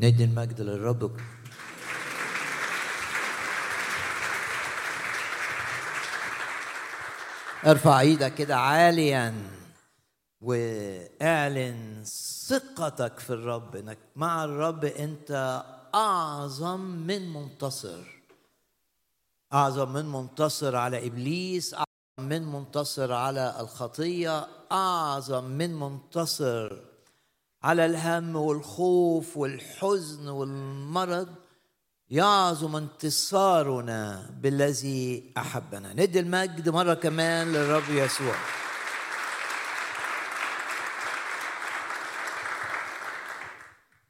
ندي المجد للرب ارفع إيدك كده عاليا واعلن ثقتك في الرب انك مع الرب انت اعظم من منتصر. اعظم من منتصر على إبليس اعظم من منتصر على الخطية اعظم من منتصر على الهم والخوف والحزن والمرض. يعظم انتصارنا بالذي أحبنا. ندي المجد مرة كمان للرب يسوع.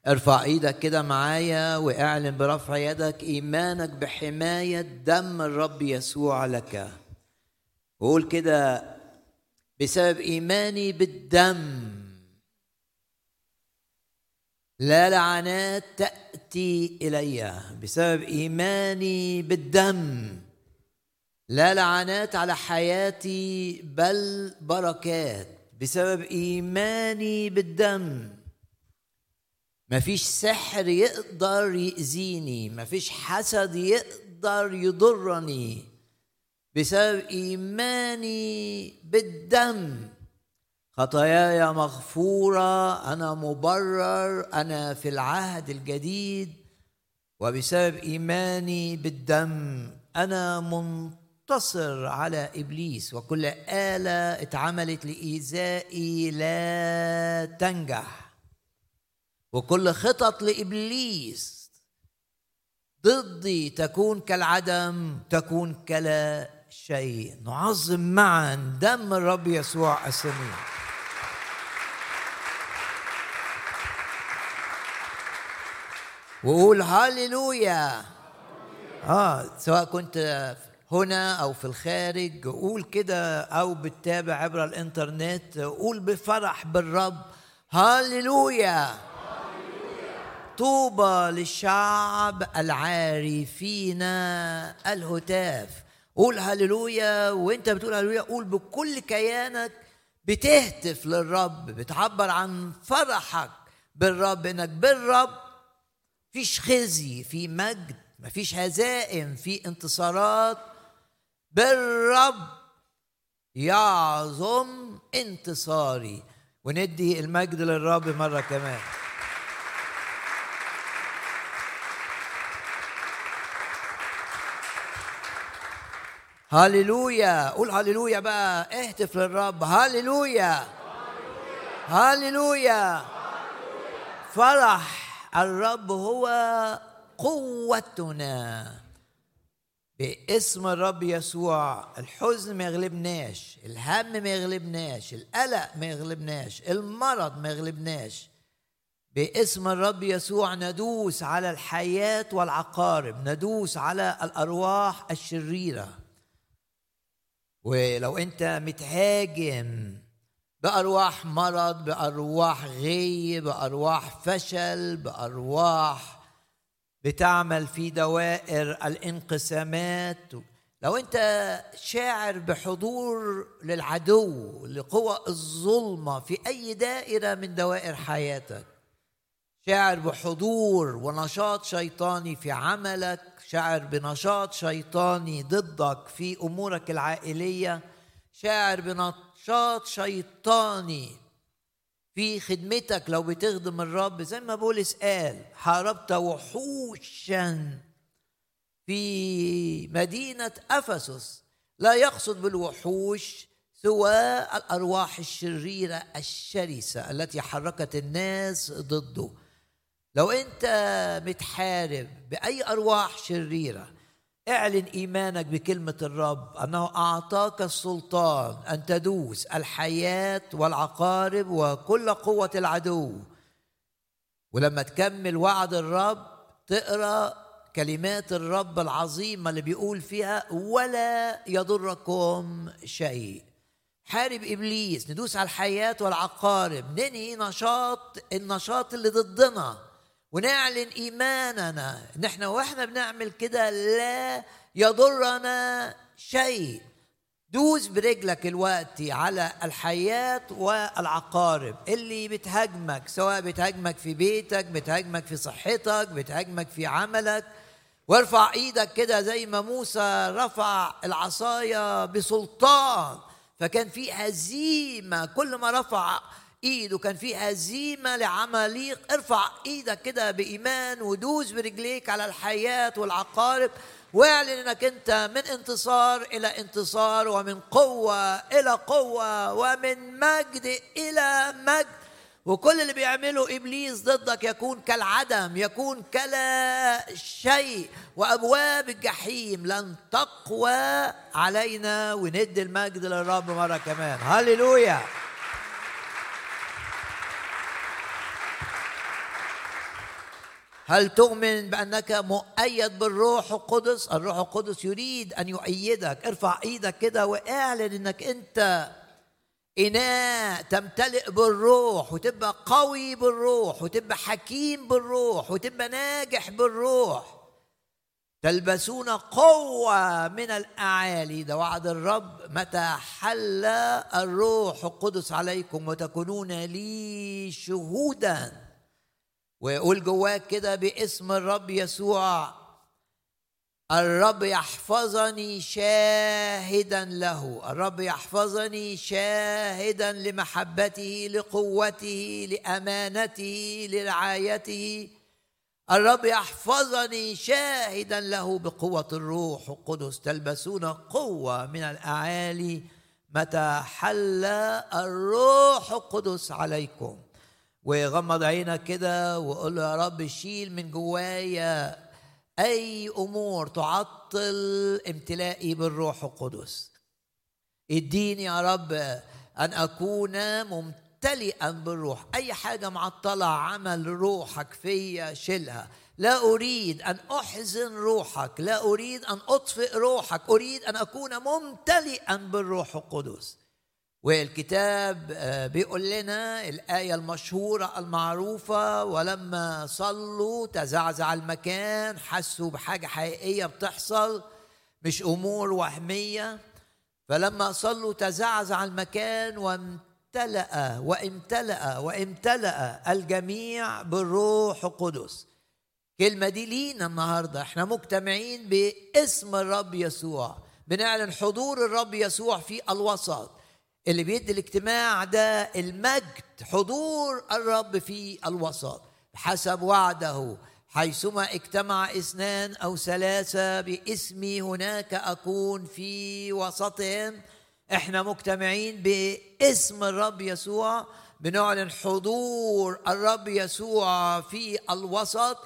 ارفع إيدك كده معايا واعلن برفع يدك إيمانك بحماية دم الرب يسوع لك. وقول كده بسبب إيماني بالدم لا لعنات تأتي إلي بسبب إيماني بالدم. لا لعنات على حياتي بل بركات بسبب إيماني بالدم. مفيش سحر يقدر يأذيني مفيش حسد يقدر يضرني بسبب إيماني بالدم. خطاياي مغفورة أنا مبرر أنا في العهد الجديد. وبسبب إيماني بالدم أنا منتصر على إبليس وكل آلة اتعملت لإيذائي لا تنجح. وكل خطط لإبليس ضدي تكون كالعدم تكون كلا شيء. نعظم معا دم الرب يسوع السميع. وقول هاليلويا. آه سواء كنت هنا أو في الخارج قول كده أو بتتابع عبر الإنترنت قول بفرح بالرب. هاليلويا. طوبى للشعب العارفين الهتاف. قول هللويا وأنت بتقول هللويا قول بكل كيانك بتهتف للرب بتعبر عن فرحك بالرب إنك بالرب فيش خزي في مجد مفيش هزائم في انتصارات. بالرب يعظم انتصاري. وندي المجد للرب مرة كمان. هللويا. قول هللويا بقى. اهتف للرب. هللويا. هللويا. فرح. الرب هو قوتنا. باسم الرب يسوع الحزن ما يغلبناش الهم ما يغلبناش القلق ما يغلبناش المرض ما يغلبناش. باسم الرب يسوع ندوس على الحياة والعقارب ندوس على الأرواح الشريرة. ولو أنت متهاجم بأرواح مرض بأرواح غي بأرواح فشل بأرواح بتعمل في دوائر الانقسامات. لو أنت شاعر بحضور للعدو لقوى الظلمة في أي دائرة من دوائر حياتك شاعر بحضور ونشاط شيطاني في عملك شاعر بنشاط شيطاني ضدك في أمورك العائلية شاعر بنشاط شيطاني في خدمتك لو بتخدم الرب. زي ما بولس قال حاربت وحوشا في مدينة أفسس. لا يقصد بالوحوش سوى الأرواح الشريرة الشرسة التي حركت الناس ضده. لو أنت متحارب بأي أرواح شريرة اعلن إيمانك بكلمة الرب أنه أعطاك السلطان أن تدوس الحياة والعقارب وكل قوة العدو. ولما تكمل وعد الرب تقرأ كلمات الرب العظيمة اللي بيقول فيها ولا يضركم شيء. حارب إبليس ندوس على الحياة والعقارب ننهي نشاط النشاط اللي ضدنا. ونعلن إيماننا. ان إحنا وإحنا بنعمل كده لا يضرنا شيء. دوس برجلك الوقت على الحياة والعقارب. اللي بتهاجمك سواء بتهاجمك في بيتك بتهاجمك في صحتك بتهاجمك في عملك. وارفع إيدك كده زي ما موسى رفع العصاية بسلطان. فكان في هزيمة. كل ما رفع إيده كان في هزيمة لعماليق. ارفع إيدك كده بإيمان ودوس برجليك على الحياة والعقارب. واعلن إنك أنت من انتصار إلى انتصار ومن قوة إلى قوة ومن مجد إلى مجد. وكل اللي بيعمله إبليس ضدك يكون كالعدم يكون كلا شيء. وأبواب الجحيم لن تقوى علينا. وندي المجد للرب مرة كمان. هللويا. هل تؤمن بأنك مؤيد بالروح القدس؟ الروح القدس يريد أن يؤيدك. ارفع إيدك كده واعلن إنك أنت إناء تمتلئ بالروح وتبقى قوي بالروح وتبقى حكيم بالروح وتبقى ناجح بالروح. تلبسون قوة من الأعالي. ده وعد الرب متى حل الروح القدس عليكم وتكونون لي شهودا. ويقول جواك كده باسم الرب يسوع الرب يحفظني شاهدا له الرب يحفظني شاهدا لمحبته لقوته لأمانته لرعايته الرب يحفظني شاهدا له بقوة الروح القدس. تلبسون قوة من الأعالي متى حل الروح القدس عليكم. وغمض عينك كده وقول يا رب شيل من جوايا أي أمور تعطل امتلائي بالروح القدس. اديني يا رب أن أكون ممتلئا بالروح. أي حاجة معطلة عمل روحك فيا شيلها. لا أريد أن أحزن روحك. لا أريد أن أطفئ روحك. أريد أن أكون ممتلئا بالروح القدس. والكتاب آه، بيقول لنا الآية المشهورة المعروفة ولما صلوا تزعزع المكان حسوا بحاجة حقيقية بتحصل مش أمور وهمية. فلما صلوا تزعزع المكان وامتلأ وامتلأ وامتلأ الجميع بالروح القدس. كلمة دي لينا النهاردة. إحنا مجتمعين باسم الرب يسوع. بنعلن حضور الرب يسوع في الوسط. اللي بيدي الاجتماع ده المجد حضور الرب في الوسط. بحسب وعده حيثما اجتمع اثنان أو ثلاثة باسمي هناك أكون في وسطهم. إحنا مجتمعين باسم الرب يسوع بنعلن حضور الرب يسوع في الوسط.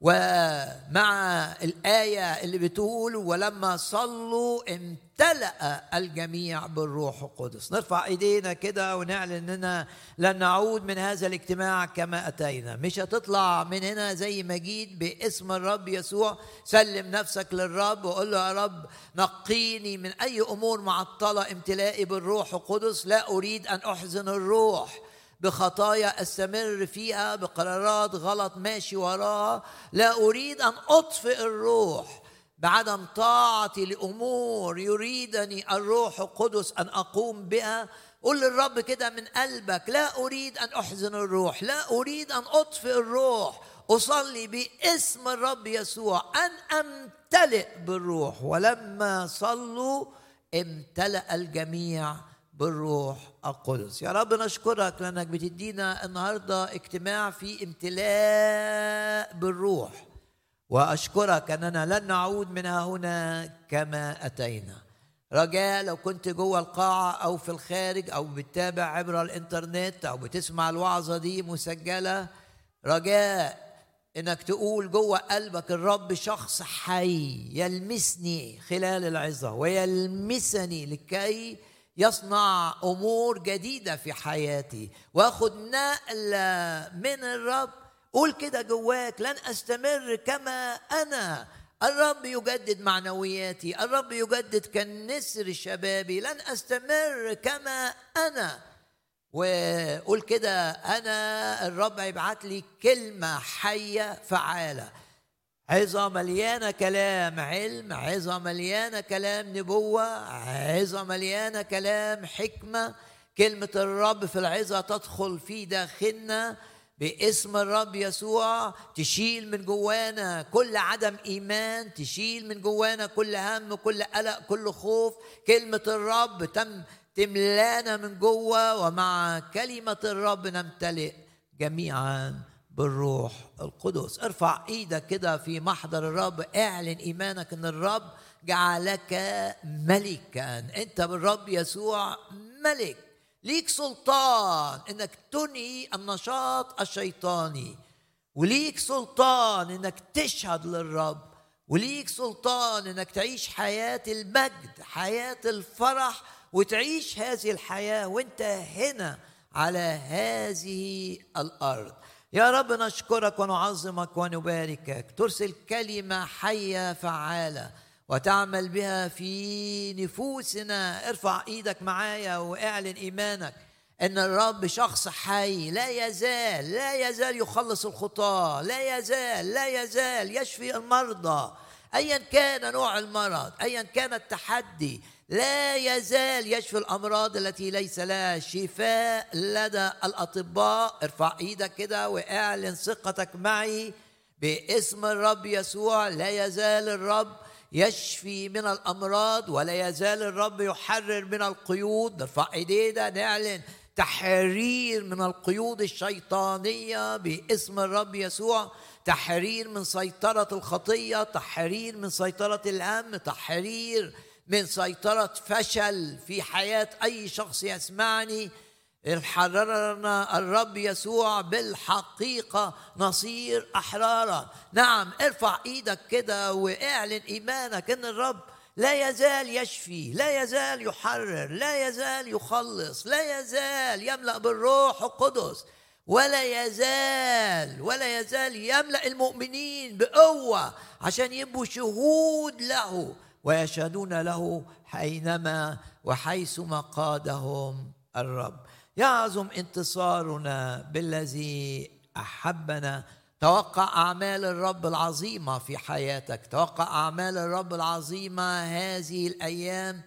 ومع الآية اللي بتقول ولما صلوا امتلأ الجميع بالروح القدس. نرفع إيدينا كده ونعلن إننا لن نعود من هذا الاجتماع كما أتينا. مش هتطلع من هنا زي ما جيت باسم الرب يسوع. سلم نفسك للرب وقول له يا رب نقيني من أي أمور معطلة امتلائي بالروح القدس. لا أريد أن أحزن الروح. بخطايا أستمر فيها بقرارات غلط ماشي وراها. لا أريد أن أطفئ الروح بعدم طاعتي لأمور يريدني الروح القدس أن أقوم بها. قل للرب كده من قلبك لا أريد أن أحزن الروح لا أريد أن أطفئ الروح. أصلي باسم الرب يسوع. أن أمتلئ بالروح. ولما صلوا امتلأ الجميع. بالروح القدس. يا رب نشكرك لأنك بتدينا النهارده اجتماع في امتلاء بالروح. وأشكرك أننا لن نعود منها هنا كما أتينا. رجاء لو كنت جوه القاعة أو في الخارج أو بتتابع عبر الإنترنت أو بتسمع الوعظة دي مسجلة. رجاء إنك تقول جوه قلبك الرب شخص حي يلمسني خلال العظة ويلمسني لكي يصنع أمور جديدة في حياتي. وآخد نقلة من الرب. قول كده جواك لن أستمر كما أنا. الرب يجدد معنوياتي. الرب يجدد كالنسر شبابي. لن أستمر كما أنا. وقول كده أنا الرب يبعت لي كلمة حية فعالة. عظة مليانة كلام علم عظة مليانة كلام نبوة عظة مليانة كلام حكمة. كلمة الرب في العظة تدخل في داخلنا باسم الرب يسوع تشيل من جوانا كل عدم إيمان تشيل من جوانا كل هم كل قلق كل خوف. كلمة الرب تم تملانا من جوه ومع كلمة الرب نمتلئ جميعا. بالروح القدس. ارفع إيدك كده في محضر الرب. اعلن ايمانك ان الرب جعلك ملكا. انت بالرب يسوع ملك. ليك سلطان انك تنهي النشاط الشيطاني. وليك سلطان انك تشهد للرب. وليك سلطان انك تعيش حياة المجد حياة الفرح وتعيش هذه الحياة وانت هنا على هذه الأرض. يا رب نشكرك ونعظمك ونباركك. ترسل كلمة حية فعالة وتعمل بها في نفوسنا. ارفع إيدك معايا واعلن ايمانك إن الرب شخص حي. لا يزال لا يزال يخلص الخطاة. لا يزال لا يزال يشفي المرضى. ايا كان نوع المرض ايا كان التحدي لا يزال يشفي الأمراض التي ليس لها شفاء لدى الأطباء. ارفع إيدك كده واعلن ثقتك معي باسم الرب يسوع. لا يزال الرب يشفي من الأمراض ولا يزال الرب يحرر من القيود. نرفع إيدينا نعلن تحرير من القيود الشيطانية باسم الرب يسوع. تحرير من سيطرة الخطية تحرير من سيطرة الهم تحرير من سيطرة فشل في حياة أي شخص يسمعني حررنا الرب يسوع بالحقيقة نصير أحرارا. نعم ارفع إيدك كده واعلن إيمانك أن الرب لا يزال يشفي لا يزال يحرر لا يزال يخلص لا يزال يملأ بالروح القدس ولا يزال ولا يزال يملأ المؤمنين بقوة عشان يبقوا شهود له. ويشهدون له حينما وحيثما قادهم الرب. يعظم انتصارنا بالذي أحبنا. توقع أعمال الرب العظيمة في حياتك. توقع أعمال الرب العظيمة هذه الأيام.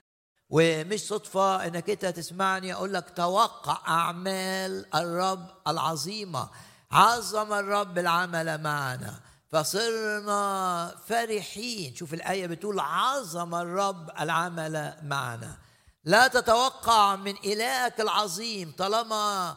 ومش صدفة إنك أنت تسمعني أقول لك توقع أعمال الرب العظيمة. عظم الرب العمل معنا. فصرنا فرحين. شوف الآية بتقول عظم الرب العمل معنا. لا تتوقع من إلهك العظيم طالما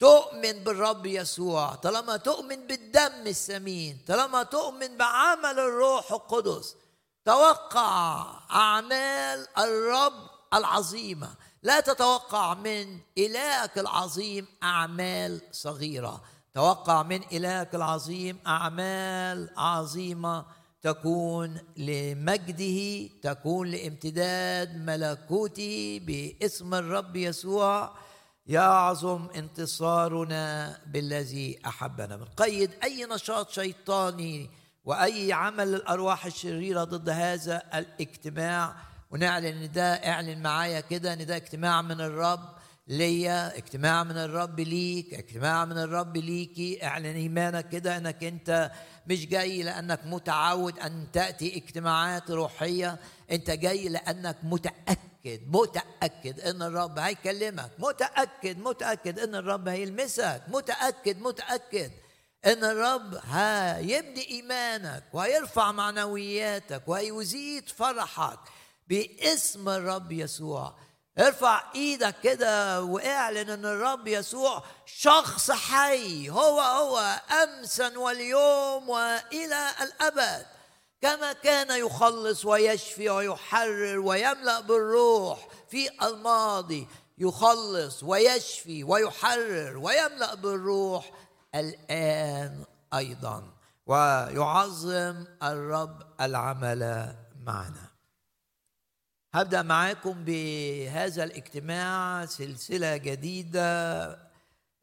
تؤمن بالرب يسوع طالما تؤمن بالدم الثمين طالما تؤمن بعمل الروح القدس. توقع أعمال الرب العظيمة. لا تتوقع من إلهك العظيم أعمال صغيرة. توقع من إلهك العظيم أعمال عظيمة تكون لمجده تكون لامتداد ملكوته باسم الرب يسوع. يعظم انتصارنا بالذي أحبنا. بنقيد أي نشاط شيطاني وأي عمل للارواح الشريرة ضد هذا الاجتماع. ونعلن ده اعلن معايا كده إن ده اجتماع من الرب. ليا اجتماع من الرب ليك اجتماع من الرب ليكي. اعلن إيمانك كده إنك أنت مش جاي لأنك متعود أن تأتي اجتماعات روحية. أنت جاي لأنك متأكد متأكد إن الرب هيكلمك متأكد متأكد إن الرب هيلمسك متأكد متأكد إن الرب هيبني إيمانك وهيرفع معنوياتك وهيزيد فرحك باسم الرب يسوع. ارفع إيدك كده واعلن ان الرب يسوع شخص حي. هو هو امسا واليوم والى الابد. كما كان يخلص ويشفي ويحرر ويملأ بالروح في الماضي يخلص ويشفي ويحرر ويملأ بالروح الآن أيضا. ويعظم الرب العمل معنا. هبدأ معاكم بهذا الاجتماع سلسلة جديدة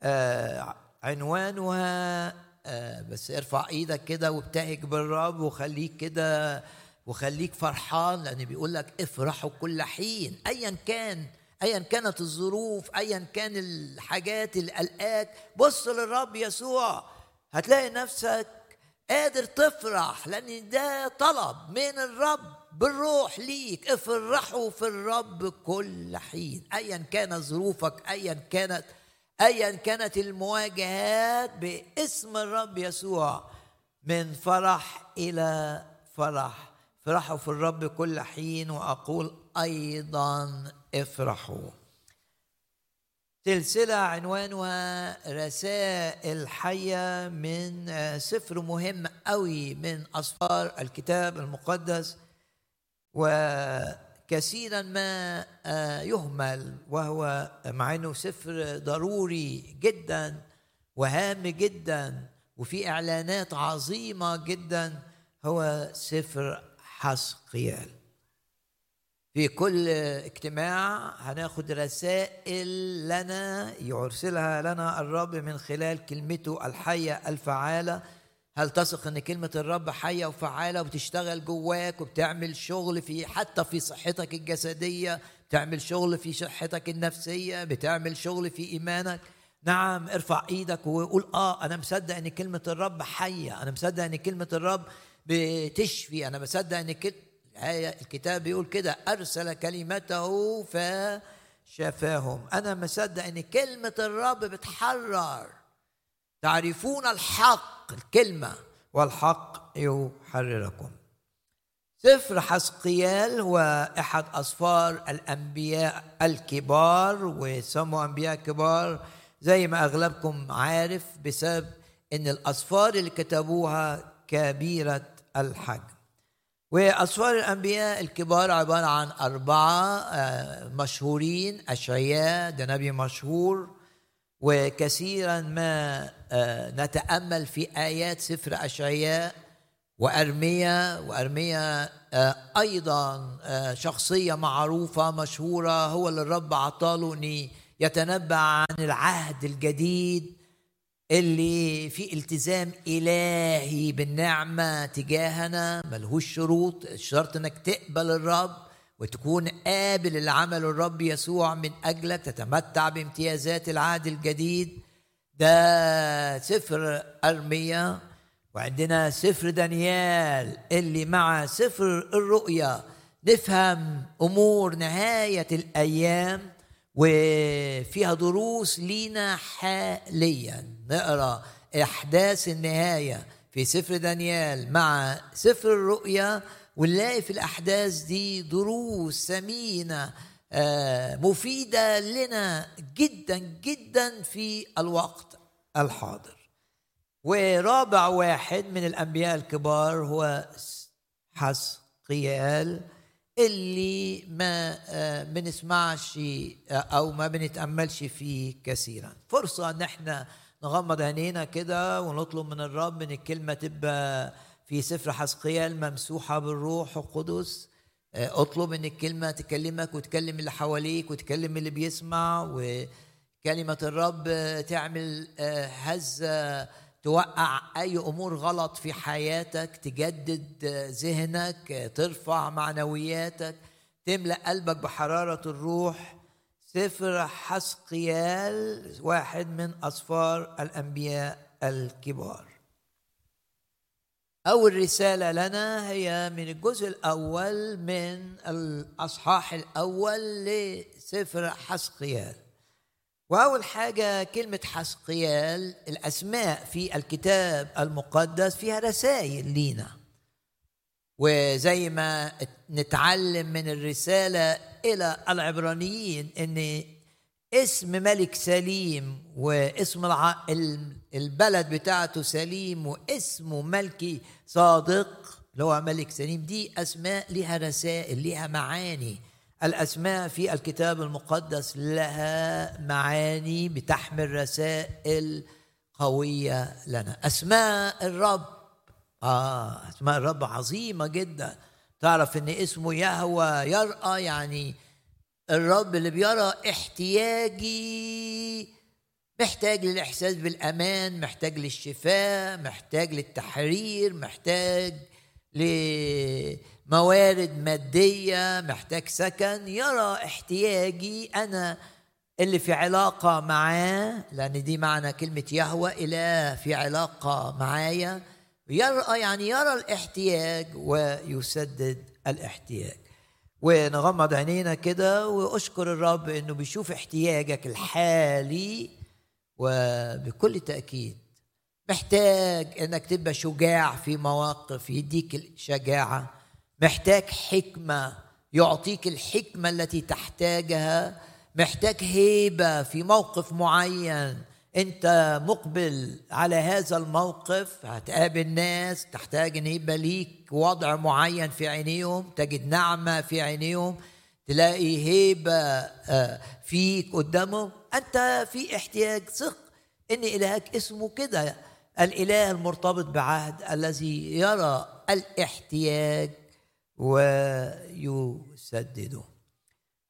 آه عنوانها آه بس ارفع إيدك كده وابتهج بالرب وخليك كده وخليك فرحان لأن بيقول لك افرحوا كل حين ايا كان ايا كانت الظروف ايا كان الحاجات اللي قلقاك بص للرب يسوع هتلاقي نفسك قادر تفرح لأن ده طلب من الرب. بالروح ليك افرحوا في الرب كل حين. ايا كانت ظروفك ايا كانت ايا كانت المواجهات باسم الرب يسوع من فرح إلى فرح. افرحوا في الرب كل حين وأقول أيضا افرحوا. سلسلة عنوانها رسائل حية من سفر مهم قوي من أسفار الكتاب المقدس. وكثيرا ما آه، يهمل وهو مع إنه سفر ضروري جدا وهام جدا وفي إعلانات عظيمة جدا هو سفر حسقيال. في كل اجتماع هناخد رسائل لنا يرسلها لنا الرب من خلال كلمته الحية الفعالة. هل تثق إن كلمة الرب حية وفعالة وبتشتغل جواك وبتعمل شغل في حتى في صحتك الجسدية بتعمل شغل في صحتك النفسية بتعمل شغل في إيمانك؟ نعم ارفع إيدك وقول آه أنا مصدق إن كلمة الرب حية أنا مصدق إن كلمة الرب بتشفي أنا مصدق إن كل... الكتاب بيقول كده أرسل كلمته فشفاهم. أنا مصدق إن كلمة الرب بتحرر. تعرفون الحق الكلمة والحق يحرركم. سفر حسقيال هو أحد أسفار الأنبياء الكبار وسموا أنبياء كبار زي ما أغلبكم عارف بسبب أن الأسفار اللي كتبوها كبيرة الحجم. وأسفار الأنبياء الكبار عبارة عن أربعة آه، مشهورين أشعياء ده نبي مشهور وكثيرا ما نتأمل في آيات سفر أشعياء وارميا وارميا آه، أيضا آه، شخصية معروفة مشهورة هو اللي الرب عطاله ان يتنبأ عن العهد الجديد اللي في التزام إلهي بالنعمة تجاهنا. ملهوش شروط الشرط إنك تقبل الرب وتكون قابل اللي عمله الرب يسوع من أجلك تتمتع بامتيازات العهد الجديد. ده سفر ارميا وعندنا سفر دانيال اللي مع سفر الرؤيا. نفهم أمور نهاية الأيام وفيها دروس لينا حاليا. نقرأ أحداث النهاية في سفر دانيال مع سفر الرؤيا ونلاقي في الأحداث دي دروس ثمينة آه، مفيدة لنا جدا جدا في الوقت الحاضر. ورابع واحد من الأنبياء الكبار هو حسقيال اللي ما آه، بنسمعش آه، أو ما بنتأملش فيه كثيرا. فرصة إن إحنا نغمض عينينا كده ونطلب من الرب إن الكلمة تبقى في سفر حسقيال ممسوحة بالروح القدس. آه، اطلب ان الكلمة تكلمك وتكلم اللي حواليك وتكلم اللي بيسمع وكلمة الرب تعمل آه، هزة توقع أي أمور غلط في حياتك تجدد ذهنك ترفع معنوياتك تملأ قلبك بحرارة الروح. سفر حسقيال واحد من اسفار الأنبياء الكبار. أول رسالة لنا هي من الجزء الأول من الأصحاح الأول لسفر حسقيال. وأول حاجة كلمة حسقيال الأسماء في الكتاب المقدس فيها رسائل لينا. وزي ما نتعلم من الرسالة إلى العبرانيين إن اسم ملك سليم واسم البلد بتاعته سليم واسمه ملكي صادق اللي هو ملك سليم دي أسماء لها رسائل لها معاني. الأسماء في الكتاب المقدس لها معاني بتحمل رسائل قوية لنا. أسماء الرب. آه أسماء الرب عظيمة جدا. تعرف إن اسمه يهوى يرأى يعني الرب اللي بيرى احتياجي محتاج للإحساس بالأمان محتاج للشفاء محتاج للتحرير محتاج لموارد مادية محتاج سكن. يرى احتياجي أنا اللي في علاقة معاه لأن دي معنى كلمة يهوى إله في علاقة معايا. يرى يعني يرى الاحتياج ويسدد الاحتياج. ونغمض عينينا كده وأشكر الرب إنه بيشوف احتياجك الحالي وبكل تأكيد. محتاج إنك تبقى شجاع في مواقف يديك الشجاعة. محتاج حكمة يعطيك الحكمة التي تحتاجها. محتاج هيبة في موقف معين. انت مقبل على هذا الموقف هتقابل ناس تحتاج ان يبقى ليك وضع معين في عينيهم تجد نعمة في عينيهم تلاقي هيبة آه، فيك قدامهم. انت في احتياج ثق ان إلهك اسمه كده. الإله المرتبط بعهد الذي يرى الاحتياج ويسدده.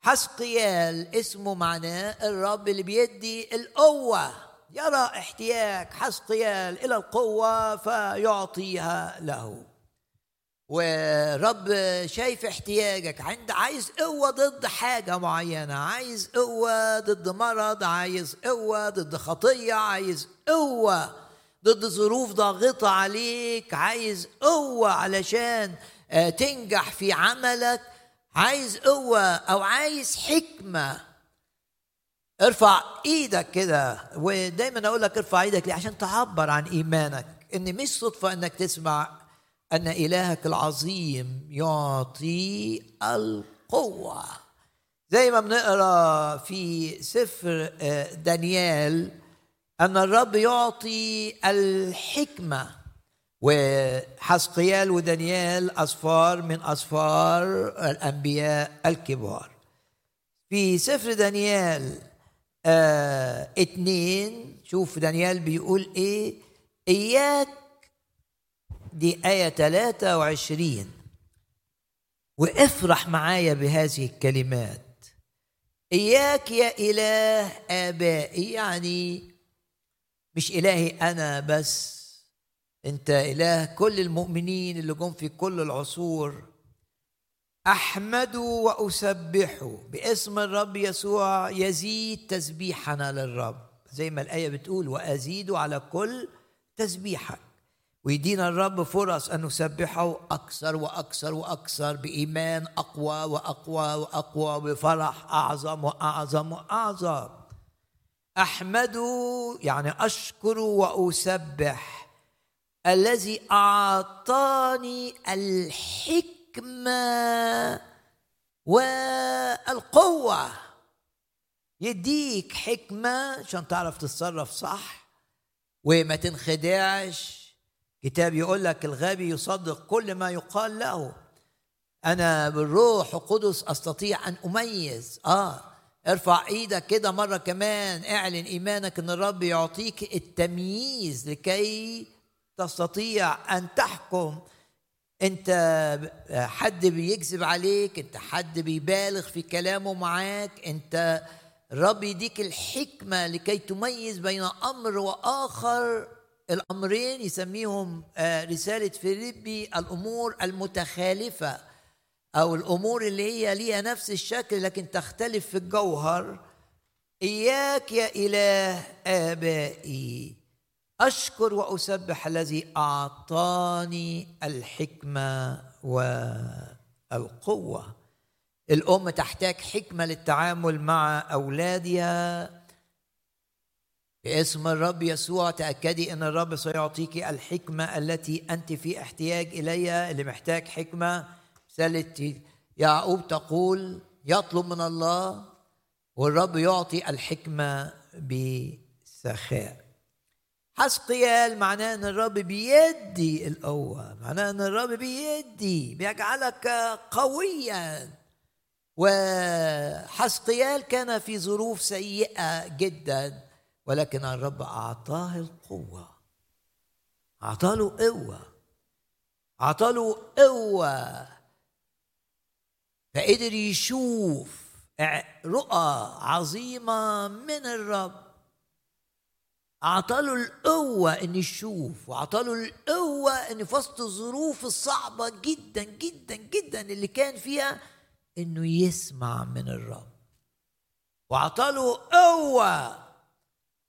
حسقيال اسمه معناه الرب اللي بيدي القوة. يرى احتياج حسقيال إلى القوة فيعطيها له. ورب شايف احتياجك عند عايز قوة ضد حاجة معينة عايز قوة ضد مرض عايز قوة ضد خطية عايز قوة ضد ظروف ضاغطة عليك عايز قوة علشان آه، تنجح في عملك عايز قوة أو عايز حكمة ارفع إيدك كده ودايما أقول لك ارفع إيدك ليه؟ عشان تعبر عن إيمانك. إن مش صدفة إنك تسمع أن إلهك العظيم يعطي القوة. زي ما بنقرأ في سفر آه، دانيال أن الرب يعطي الحكمة. وحسقيال ودانيال أصفار من أصفار الأنبياء الكبار. في سفر دانيال آه اتنين شوف دانيال بيقول إيه؟ إياك دي آية 23 وافرح معايا بهذه الكلمات. إياك يا إله آبائي يعني مش إلهي أنا بس أنت إله كل المؤمنين اللي جم في كل العصور. أحمد وأسبح باسم الرب يسوع يزيد تسبيحنا للرب. زي ما الآية بتقول وأزيد على كل تسبيحك. ويدينا الرب فرص أن نسبحه أكثر وأكثر وأكثر بإيمان أقوى وأقوى وأقوى بفرح أعظم وأعظم وأعظم. أحمد يعني أشكر وأسبح. الذي أعطاني الحكمة الحكمة والقوة. يديك حكمة عشان تعرف تتصرف صح. وما تنخدعش. كتاب يقول لك الغبي يصدق كل ما يقال له. أنا بالروح القدس أستطيع أن أميز. آه ارفع إيدك كده مرة كمان. اعلن إيمانك إن الرب يعطيك التمييز لكي تستطيع أن تحكم انت حد بيكذب عليك انت حد بيبالغ في كلامه معاك انت الرب يديك الحكمة لكي تميز بين أمر وآخر. الأمرين يسميهم آه، رسالة فيليبي الأمور المتخالفة أو الأمور اللي هي ليها نفس الشكل لكن تختلف في الجوهر. إياك يا إله آبائي. أشكر وأسبح الذي أعطاني الحكمة والقوة. الام تحتاج حكمة للتعامل مع أولادها. باسم الرب يسوع تأكدي إن الرب سيعطيك الحكمة التي أنت في احتياج إليها. اللي محتاج حكمة رساله يعقوب تقول يطلب من الله والرب يعطي الحكمة بسخاء. حسقيال معناه إن الرب بيدي القوة معناه إن الرب بيدي بيجعلك قويا. وحسقيال كان في ظروف سيئة جدا ولكن الرب أعطاه القوة. أعطاه قوة. أعطاه قوة. فقدر يشوف رؤى عظيمة من الرب. اعطاله القوة إن يشوف واعطاله القوة إن في وسط الظروف الصعبة جدا جدا جدا اللي كان فيها إنه يسمع من الرب. واعطاله قوة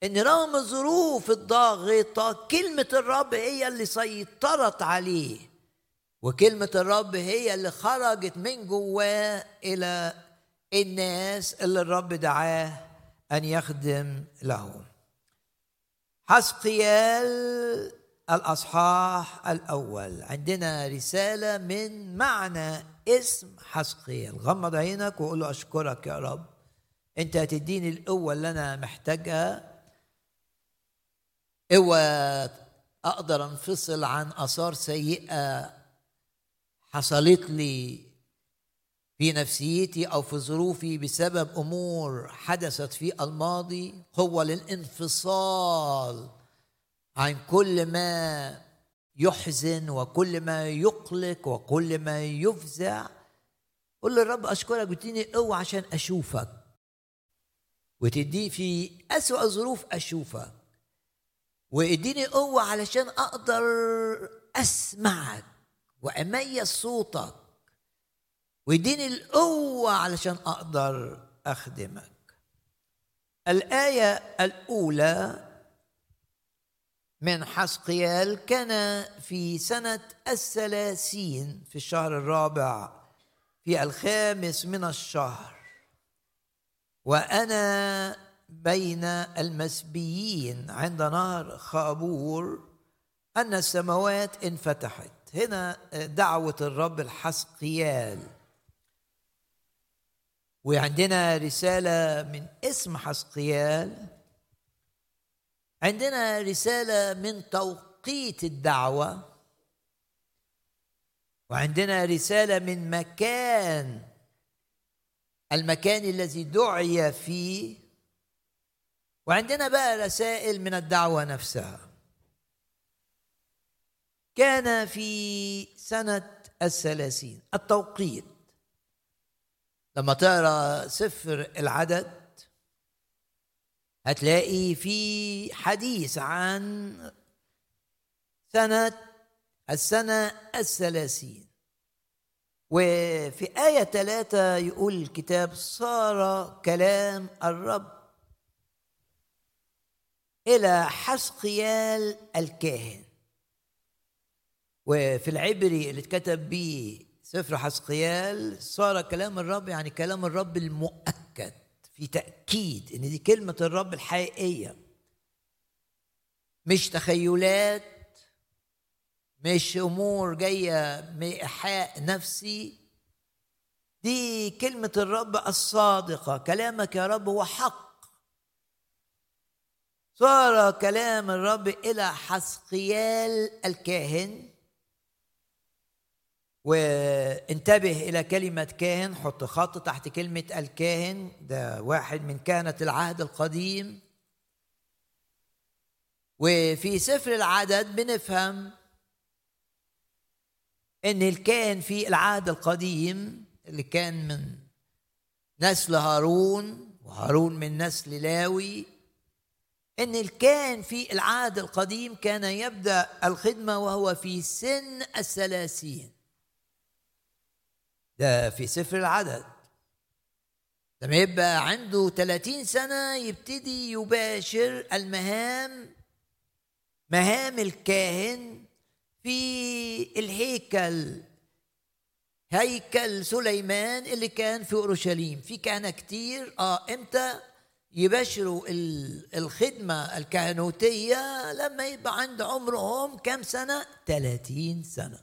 إن رغم الظروف الضاغطة كلمة الرب هي اللي سيطرت عليه وكلمة الرب هي اللي خرجت من جواه إلى الناس اللي الرب دعاه أن يخدم لهم. حسقيال الأصحاح الأول. عندنا رسالة من معنى اسم حسقيال غمض عينك وقول له أشكرك يا رب. أنت هتديني القوة اللي أنا محتاجها. قوه أقدر أنفصل عن آثار سيئة حصلت لي في نفسيتي أو في ظروفي بسبب أمور حدثت في الماضي قوه للانفصال عن كل ما يحزن وكل ما يقلق وكل ما يفزع. قل للرب أشكرك. بتديني قوه عشان أشوفك. وتدي في أسوأ الظروف أشوفك. واديني قوه علشان أقدر أسمعك وأميز صوتك. ويديني القوة علشان أقدر أخدمك. الآية الأولى من حسقيال كان في سنة الثلاثين في الشهر الرابع في الخامس من الشهر. وأنا بين المسبيين عند نهر خابور أن السماوات انفتحت. هنا دعوة الرب الحسقيال. وعندنا رسالة من اسم حسقيال. عندنا رسالة من توقيت الدعوة. وعندنا رسالة من مكان المكان الذي دعي فيه. وعندنا بقى رسائل من الدعوة نفسها. كان في سنة الثلاثين التوقيت. لما تقرأ سفر العدد هتلاقي في حديث عن سنة السنة الثلاثين. وفي آية ثلاثة يقول الكتاب صار كلام الرب إلى حسقيال الكاهن. وفي العبري اللي اتكتب به سفر حسقيال صار كلام الرب يعني كلام الرب المؤكد في تأكيد إن دي كلمة الرب الحقيقية. مش تخيلات مش أمور جاية من إيحاء نفسي. دي كلمة الرب الصادقة كلامك يا رب هو حق. صار كلام الرب إلى حسقيال الكاهن. وانتبه إلى كلمة كاهن حط خط تحت كلمة الكاهن. ده واحد من كهنة العهد القديم. وفي سفر العدد بنفهم إن الكاهن في العهد القديم اللي كان من نسل هارون وهارون من نسل لاوي إن الكاهن في العهد القديم كان يبدأ الخدمة وهو في سن الثلاثين. ده في سفر العدد. لما يبقى عنده 30 سنة يبتدي يباشر المهام مهام الكاهن في الهيكل هيكل سليمان اللي كان في أورشليم. في كهنة كتير. آه إمتى؟ يباشروا الخدمة الكهنوتية لما يبقى عند عمرهم كم سنة؟ 30 سنة.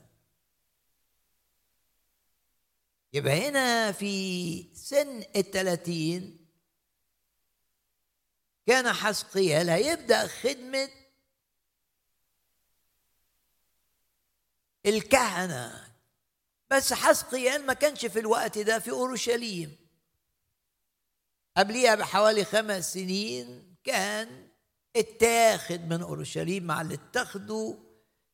يبقى هنا في سن الثلاثين كان حسقيال هيبدأ خدمة الكهنة بس حسقيال ما كانش في الوقت ده في أورشليم. قبليها بحوالي خمس سنين كان اتاخد من أورشليم مع اللي اتخذوا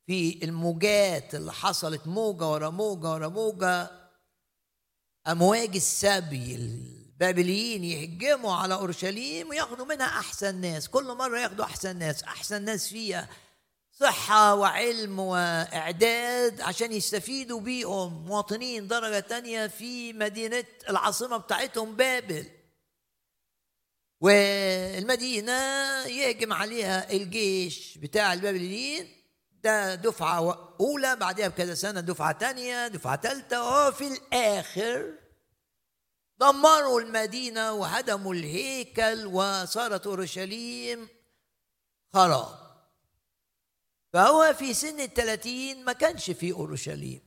في الموجات اللي حصلت موجة ورا موجة ورا موجة. أمواج السبي البابليين يهجموا على أورشليم وياخدوا منها أحسن ناس كل مرة ياخدوا أحسن ناس أحسن ناس فيها صحة وعلم وإعداد عشان يستفيدوا بيهم مواطنين درجة تانية في مدينة العاصمة بتاعتهم بابل. والمدينة يهجم عليها الجيش بتاع البابليين ده دفعة أولى بعدها بكذا سنة دفعة تانية دفعة ثالثة وفي الآخر دمروا المدينة وهدموا الهيكل وصارت أورشليم خراب. فهو في سن الثلاثين ما كانش في أورشليم.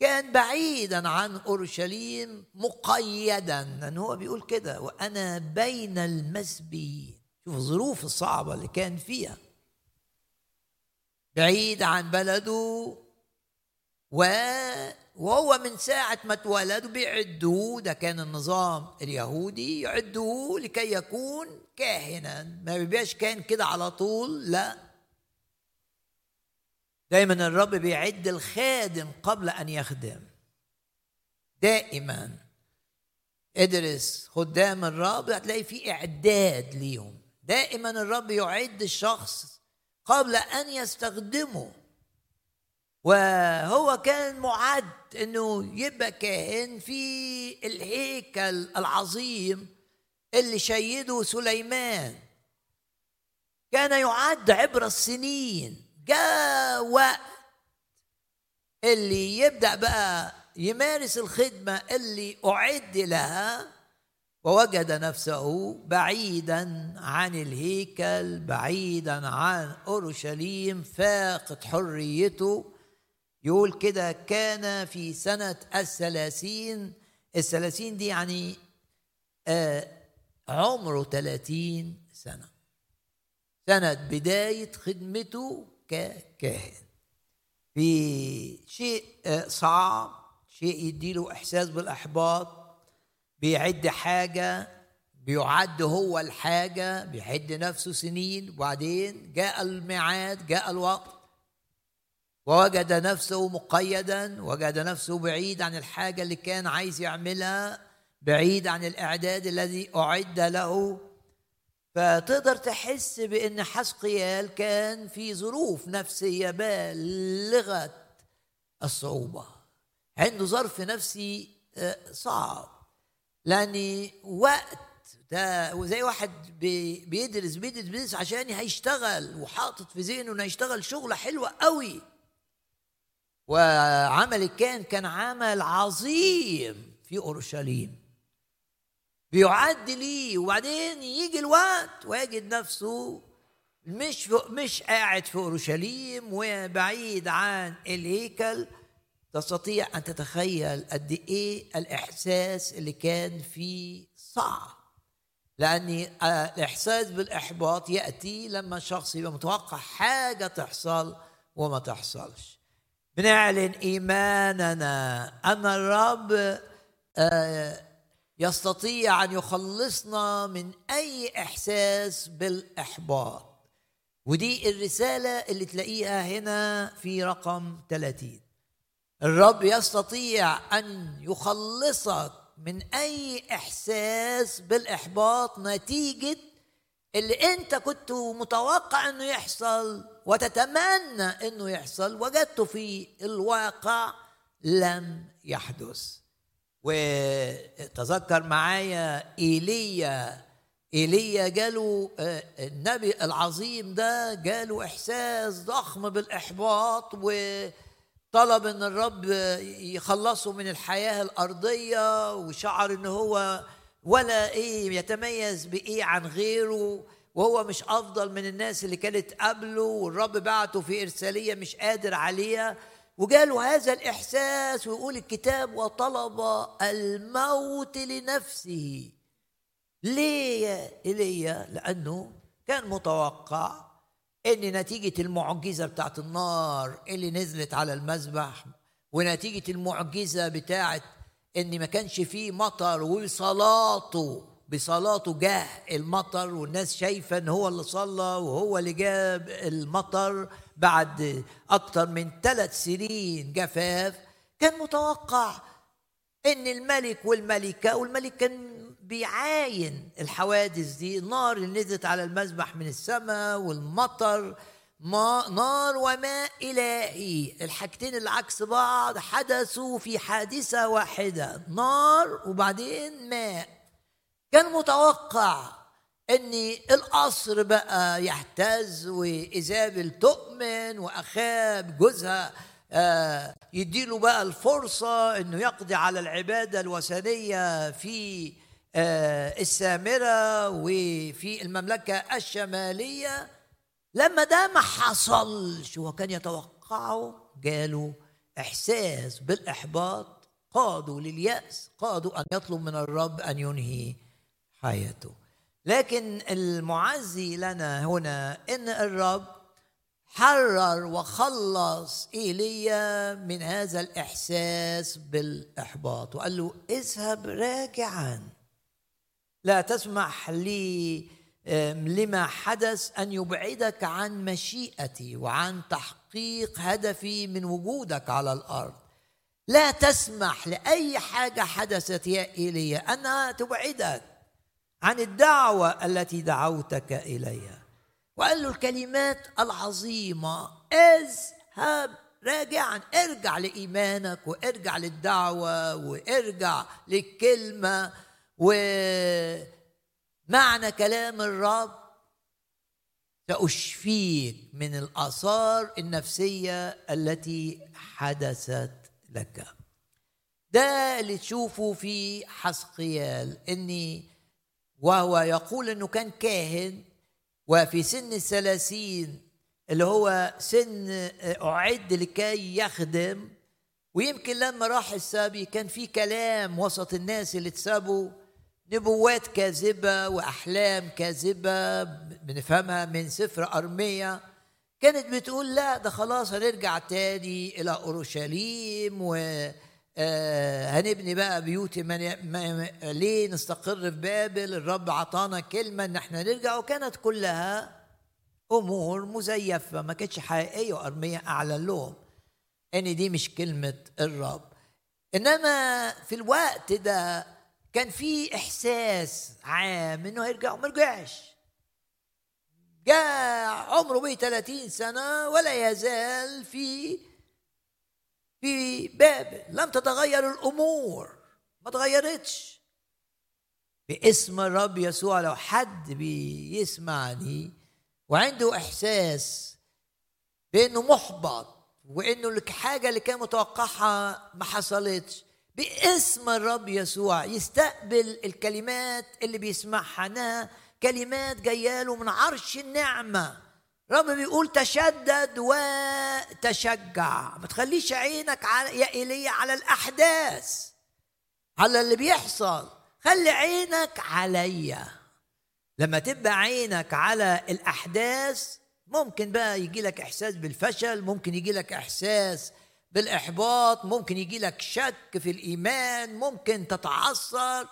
كان بعيدا عن أورشليم مقيدا لأن هو بيقول كده وأنا بين المسبيين. شوف الظروف الصعبة اللي كان فيها. بعيد عن بلده و وهو من ساعة ما اتولد بيعدوه ده كان النظام اليهودي يعدوه لكي يكون كاهنا. ما بيبقاش كان كده على طول لا. دايما الرب بيعد الخادم قبل أن يخدم. دائما. ادرس خدام الرب هتلاقي في إعداد ليهم. دائما الرب يعد الشخص قبل أن يستخدمه. وهو كان معد إنه يبقى كاهن في الهيكل العظيم اللي شيده سليمان. كان يعد عبر السنين. جاء وقت اللي يبدأ بقى يمارس الخدمة اللي أعد لها ووجد نفسه بعيدا عن الهيكل بعيدا عن أورشليم فاقد حريته. يقول كده كان في سنة الثلاثين. الثلاثين دي يعني آه عمره ثلاثين سنة. سنة بداية خدمته ككاهن. في شيء آه، صعب شيء يديله إحساس بالإحباط. بيعد حاجة بيعد هو الحاجة بيعد نفسه سنين. وبعدين جاء الميعاد جاء الوقت. ووجد نفسه مقيدا وجد نفسه بعيد عن الحاجة اللي كان عايز يعملها بعيد عن الإعداد الذي أعد له. فتقدر تحس بإن حسقيال كان في ظروف نفسية بالغة الصعوبة. عنده ظرف نفسي آه، صعب. لأن وقت ده زي واحد بيدرس بيدرس بيدرس عشان هيشتغل وحاطط في ذهنه إنه هيشتغل شغلة حلوة قوي وعمل كان كان عمل عظيم في أورشليم. بيعد ليه وبعدين يجي الوقت ويجد نفسه مش مش قاعد في أورشليم وبعيد عن الهيكل. تستطيع أن تتخيل قد إيه الإحساس اللي كان فيه صعب. لأن الإحساس بالإحباط يأتي لما الشخص يبقى متوقع حاجة تحصل وما تحصلش. بنعلن إيماننا أن الرب آه يستطيع أن يخلصنا من أي إحساس بالإحباط. ودي الرسالة اللي تلاقيها هنا في رقم 30 الرب يستطيع أن يخلصك من أي إحساس بالإحباط نتيجة اللي أنت كنت متوقع إنه يحصل وتتمنى إنه يحصل وجدته في الواقع لم يحدث. وتذكر معايا إيليا. إيليا جاله آه، النبي العظيم ده جاله إحساس ضخم بالإحباط وطلب إن الرب يخلصه من الحياة الأرضية وشعر إن هو ولا إيه يتميز بإيه عن غيره وهو مش أفضل من الناس اللي كانت قبله والرب بعته في إرسالية مش قادر عليها. وجاله هذا الإحساس ويقول الكتاب وطلب الموت لنفسه. ليه يا إيليا؟ لأنه كان متوقع. ان نتيجة المعجزة بتاعت النار اللي نزلت على المذبح ونتيجة المعجزة بتاعت إن ما كانش فيه مطر وصلاته بصلاته جاه المطر والناس شايفة إن هو اللي صلى وهو اللي جاب المطر بعد أكثر من ثلاث سنين جفاف كان متوقع إن الملك والملكة والملك كان بيعاين الحوادث دي النار اللي نزلت على المذبح من السماء والمطر ما نار وماء إلهي. الحاجتين اللي عكس بعض حدثوا في حادثة واحدة نار وبعدين ماء. كان متوقع إن القصر بقى يهتز وايزابل تؤمن وأخاب جوزها آه، يديله بقى الفرصة إنه يقضي على العبادة الوثنية في آه، السامرة وفي المملكة الشمالية لما ده ما حصلش هو كان يتوقعه جاله إحساس بالإحباط قادوا لليأس قادوا أن يطلب من الرب أن ينهي حياته. لكن المعزي لنا هنا إن الرب حرر وخلص إيليا من هذا الإحساس بالإحباط وقال له اذهب راجعا. لا تسمح لي لما حدث أن يبعدك عن مشيئتي وعن تحقيق هدفي من وجودك على الأرض. لا تسمح لأي حاجة حدثت يا ايليا أنها تبعدك عن الدعوة التي دعوتك إليها. وقال له الكلمات العظيمة اذهب راجعا ارجع لإيمانك وارجع للدعوة وارجع للكلمة. ومعنى كلام الرب سأشفيك من الآثار النفسية التي حدثت لك. ده اللي تشوفه في حسقيال إني وهو يقول إنه كان كاهن وفي سن الثلاثين اللي هو سن أعد لكي يخدم ويمكن لما راح السابي كان في كلام وسط الناس اللي اتسابوا نبوات كاذبة وأحلام كاذبة بنفهمها من سفر أرمية. كانت بتقول لا ده خلاص هنرجع تاني إلى أورشليم و آه، هنبني بقى بيوت ليه نستقر في بابل؟ الرب عطانا كلمة إن إحنا نرجع. وكانت كلها أمور مزيفة ما كانتش حقيقية وأرمية أعلن لهم إن دي مش كلمة الرب. إنما في الوقت ده كان في إحساس عام إنه هيرجع وما رجعش. جاء عمره بيه 30 سنة ولا يزال في في بابل لم تتغير الأمور ما تغيرتش. باسم الرب يسوع لو حد بيسمعني وعنده إحساس بأنه محبط وأنه الحاجة اللي كان متوقعها ما حصلتش باسم الرب يسوع. يستقبل الكلمات اللي بيسمعها. كلمات جاية له من عرش النعمة. رب بيقول تشدد وتشجع. ما تخليش عينك على يا إيليا على الأحداث. على اللي بيحصل. خلي عينك عليا. لما تبقى عينك على الأحداث ممكن بقى يجي لك إحساس بالفشل ممكن يجي لك إحساس بالإحباط ممكن يجي لك شك في الإيمان ممكن تتعثر.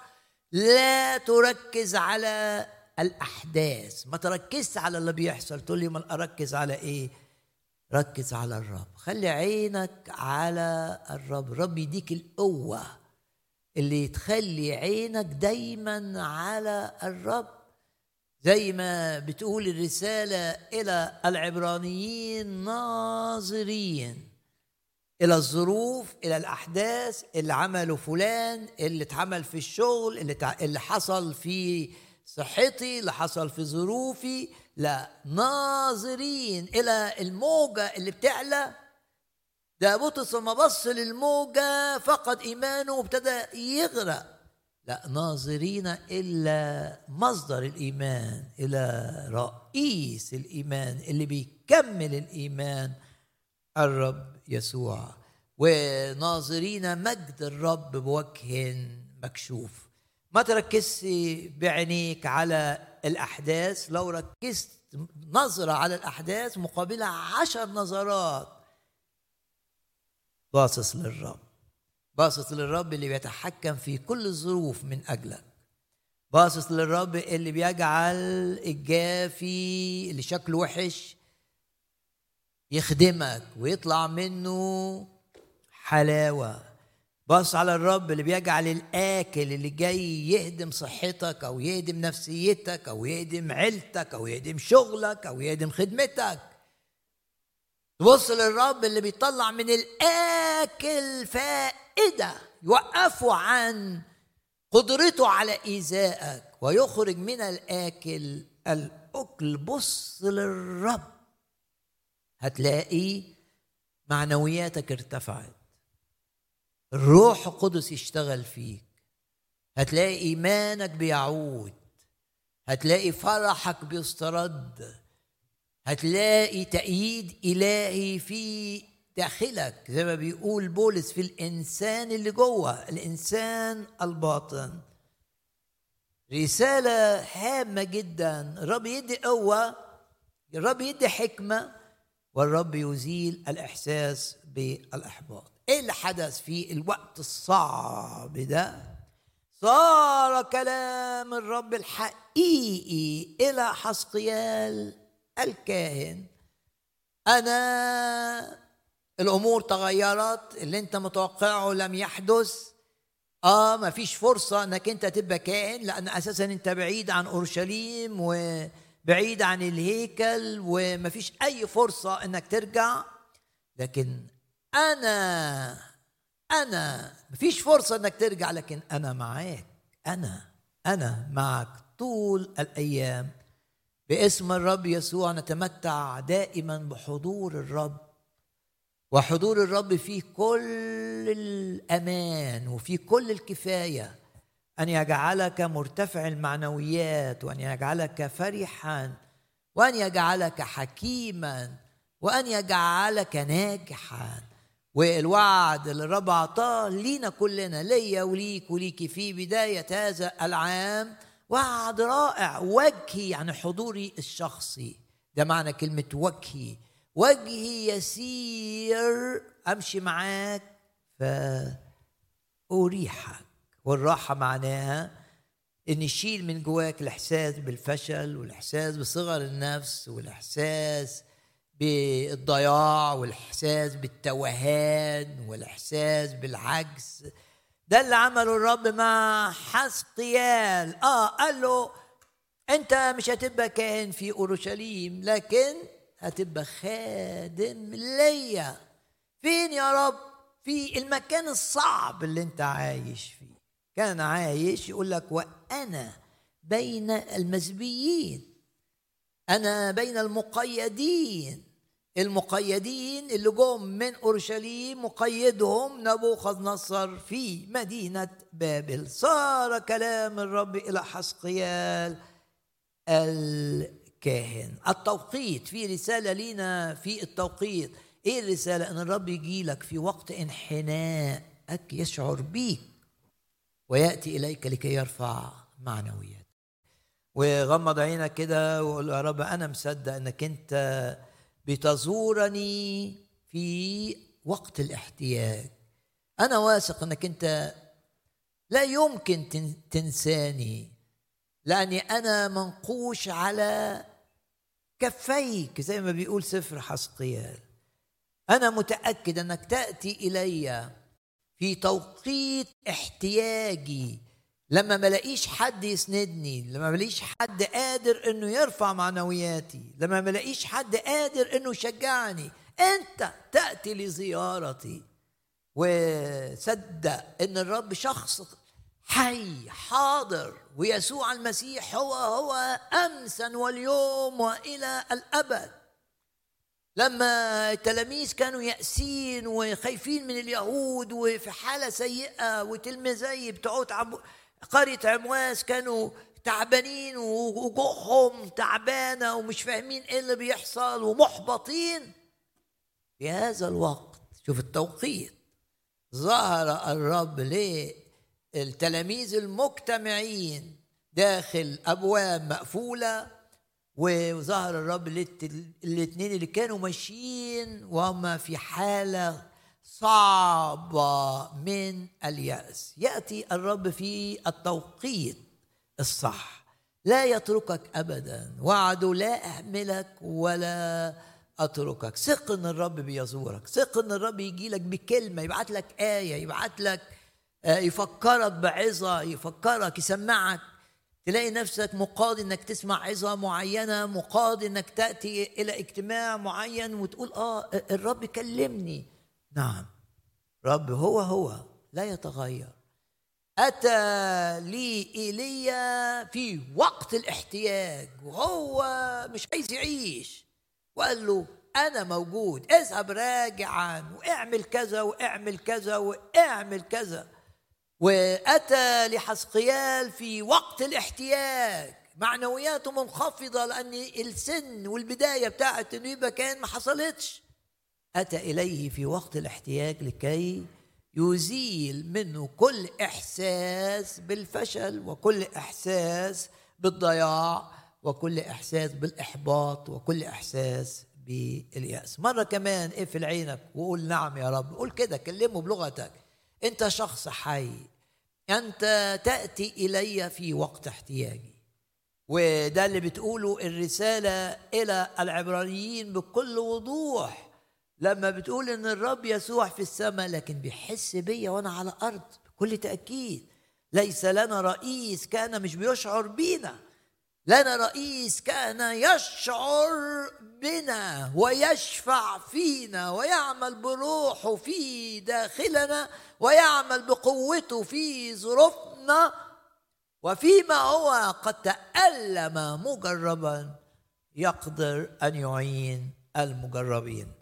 لا تركز على الأحداث. ما تركزش على اللي بيحصل. تقول لي ما أركز على إيه؟ ركز على الرب. خلي عينك على الرب. الرب يديك القوة اللي تخلي عينك دايما على الرب. زي ما بتقول الرسالة إلى العبرانيين ناظرين. إلى الظروف إلى الأحداث اللي عمله فلان اللي اتعمل في الشغل اللي اللي حصل في صحتي اللي حصل في ظروفي. لا ناظرين إلى الموجة اللي بتعلى. ده بطرس لما بص للموجة فقد إيمانه وابتدى يغرق. لا ناظرين الا مصدر الإيمان إلى رئيس الإيمان اللي بيكمل الإيمان. الرب يسوع. وناظرين مجد الرب بوجه مكشوف. ما تركزش بعينيك على الأحداث؟ لو ركزت نظرة على الأحداث مقابلها عشر نظرات. باصص للرب. باصص للرب اللي بيتحكم في كل الظروف من أجلك. باصص للرب اللي بيجعل الجافي اللي شكله وحش يخدمك ويطلع منه حلاوة. بص على الرب اللي بيجعل الآكل اللي جاي يهدم صحتك أو يهدم نفسيتك أو يهدم عيلتك أو يهدم شغلك أو يهدم خدمتك. تبص للرب اللي بيطلع من الآكل فائدة يوقفه عن قدرته على إيذائك ويخرج من الآكل الأكل. بص للرب هتلاقي معنوياتك ارتفعت. الروح القدس يشتغل فيك. هتلاقي إيمانك بيعود. هتلاقي فرحك بيسترد. هتلاقي تأييد إلهي في داخلك. زي ما بيقول بولس في الإنسان اللي جوه الإنسان الباطن. رسالة هامة جدا. الرب يدي قوة الرب يدي حكمة. والرب يزيل الإحساس بالإحباط. إيه اللي حدث في الوقت الصعب ده؟ صار كلام الرب الحقيقي إلى حسقيال الكاهن. أنا الأمور تغيرت اللي أنت متوقعه لم يحدث. آه ما فيش فرصة إنك أنت تبقى كائن لأن أساسا أنت بعيد عن أورشليم وبعيد عن الهيكل وما فيش أي فرصة إنك ترجع. لكن أنا أنا ما فيش فرصة إنك ترجع لكن أنا معاك. أنا أنا معك طول الأيام. باسم الرب يسوع نتمتع دائما بحضور الرب وحضور الرب فيه كل الأمان وفيه كل الكفاية. أن يجعلك مرتفع المعنويات وأن يجعلك فرحا وأن يجعلك حكيما وأن يجعلك ناجحا. والوعد اللي الرب أعطاه لينا كلنا ليا وليك وليكي في بداية هذا العام. وعد رائع وجهي يعني حضوري الشخصي. ده معنى كلمة وجهي. وجهي يسير أمشي معاك فأريحك. والراحة معناها إن يشيل من جواك الإحساس بالفشل والإحساس بصغر النفس والإحساس بالضياع والإحساس بالتوهان والإحساس بالعجز. ده اللي عمله الرب مع حسقيال آه قال له أنت مش هتبقى كاهن في أورشليم لكن هتبقى خادم ليا. فين يا رب؟ في المكان الصعب اللي أنت عايش فيه. كان عايش يقول لك وأنا بين المزبيين أنا بين المقيدين المقيدين اللي جم من أورشليم مقيدهم نبوخذ نصر في مدينة بابل. صار كلام الرب إلى حسقيال كاهن التوقيت في رسالة لينا في التوقيت إيه الرسالة؟ إن الرب يجي لك في وقت انحنائك يشعر بيك. ويأتي إليك لكي يرفع معنويات وغمض عينك كده وقول يا رب أنا مصدق أنك أنت بتزورني في وقت الاحتياج. أنا واثق أنك أنت لا يمكن تنساني لأني أنا منقوش على كفيك. زي ما بيقول سفر حسقيال. أنا متأكد أنك تأتي إلي في توقيت احتياجي. لما ملاقيش حد يسندني لما ملاقيش حد قادر إنه يرفع معنوياتي لما ملاقيش حد قادر إنه يشجعني أنت تأتي لزيارتي. وصدق إن الرب شخص حي حاضر ويسوع المسيح هو هو أمسا واليوم وإلى الأبد. لما التلاميذ كانوا يأسين وخايفين من اليهود وفي حالة سيئة وتلميذي بتوع قرية عمواس كانوا تعبانين ووجوههم تعبانة ومش فاهمين إيه اللي بيحصل ومحبطين. في هذا الوقت شوف التوقيت ظهر الرب ليه التلاميذ المجتمعين داخل أبواب مقفولة وظهر الرب الاثنين اللي كانوا ماشيين وهم في حالة صعبة من اليأس. يأتي الرب في التوقيت الصح. لا يتركك ابدا. وعده لا اهملك ولا أتركك. ثق إن الرب بيزورك. ثق إن الرب يجي لك بكلمة يبعت لك آية يبعت لك آه، يفكرك بعظة يفكرك يسمعك. تلاقي نفسك مقاضي إنك تسمع عظة معينة مقاضي إنك تأتي إلى اجتماع معين وتقول آه الرب كلمني. نعم. رب هو هو لا يتغير. أتى لي إيليا في وقت الاحتياج وهو مش عايز يعيش. وقال له أنا موجود اذهب راجعا واعمل كذا واعمل كذا واعمل كذا. وأتى لحسقيال في وقت الاحتياج. معنوياته منخفضة لأن السن والبداية بتاعت إنه يبقى كان ما حصلتش. أتى إليه في وقت الاحتياج لكي يزيل منه كل إحساس بالفشل وكل إحساس بالضياع وكل إحساس بالإحباط وكل إحساس باليأس. مرة كمان اقفل عينك وقول نعم يا رب. قول كده كلمه بلغتك. أنت شخص حي. أنت تأتي إلي في وقت احتياجي. وده اللي بتقوله الرسالة إلى العبرانيين بكل وضوح. لما بتقول إن الرب يسوع في السماء لكن بيحس بيا وأنا على الأرض بكل تأكيد. ليس لنا رئيس كأن مش بيشعر بينا. لنا رئيس كان يشعر بنا ويشفع فينا ويعمل بروحه في داخلنا ويعمل بقوته في ظروفنا وفيما هو قد تألم مجربا يقدر أن يعين المجربين.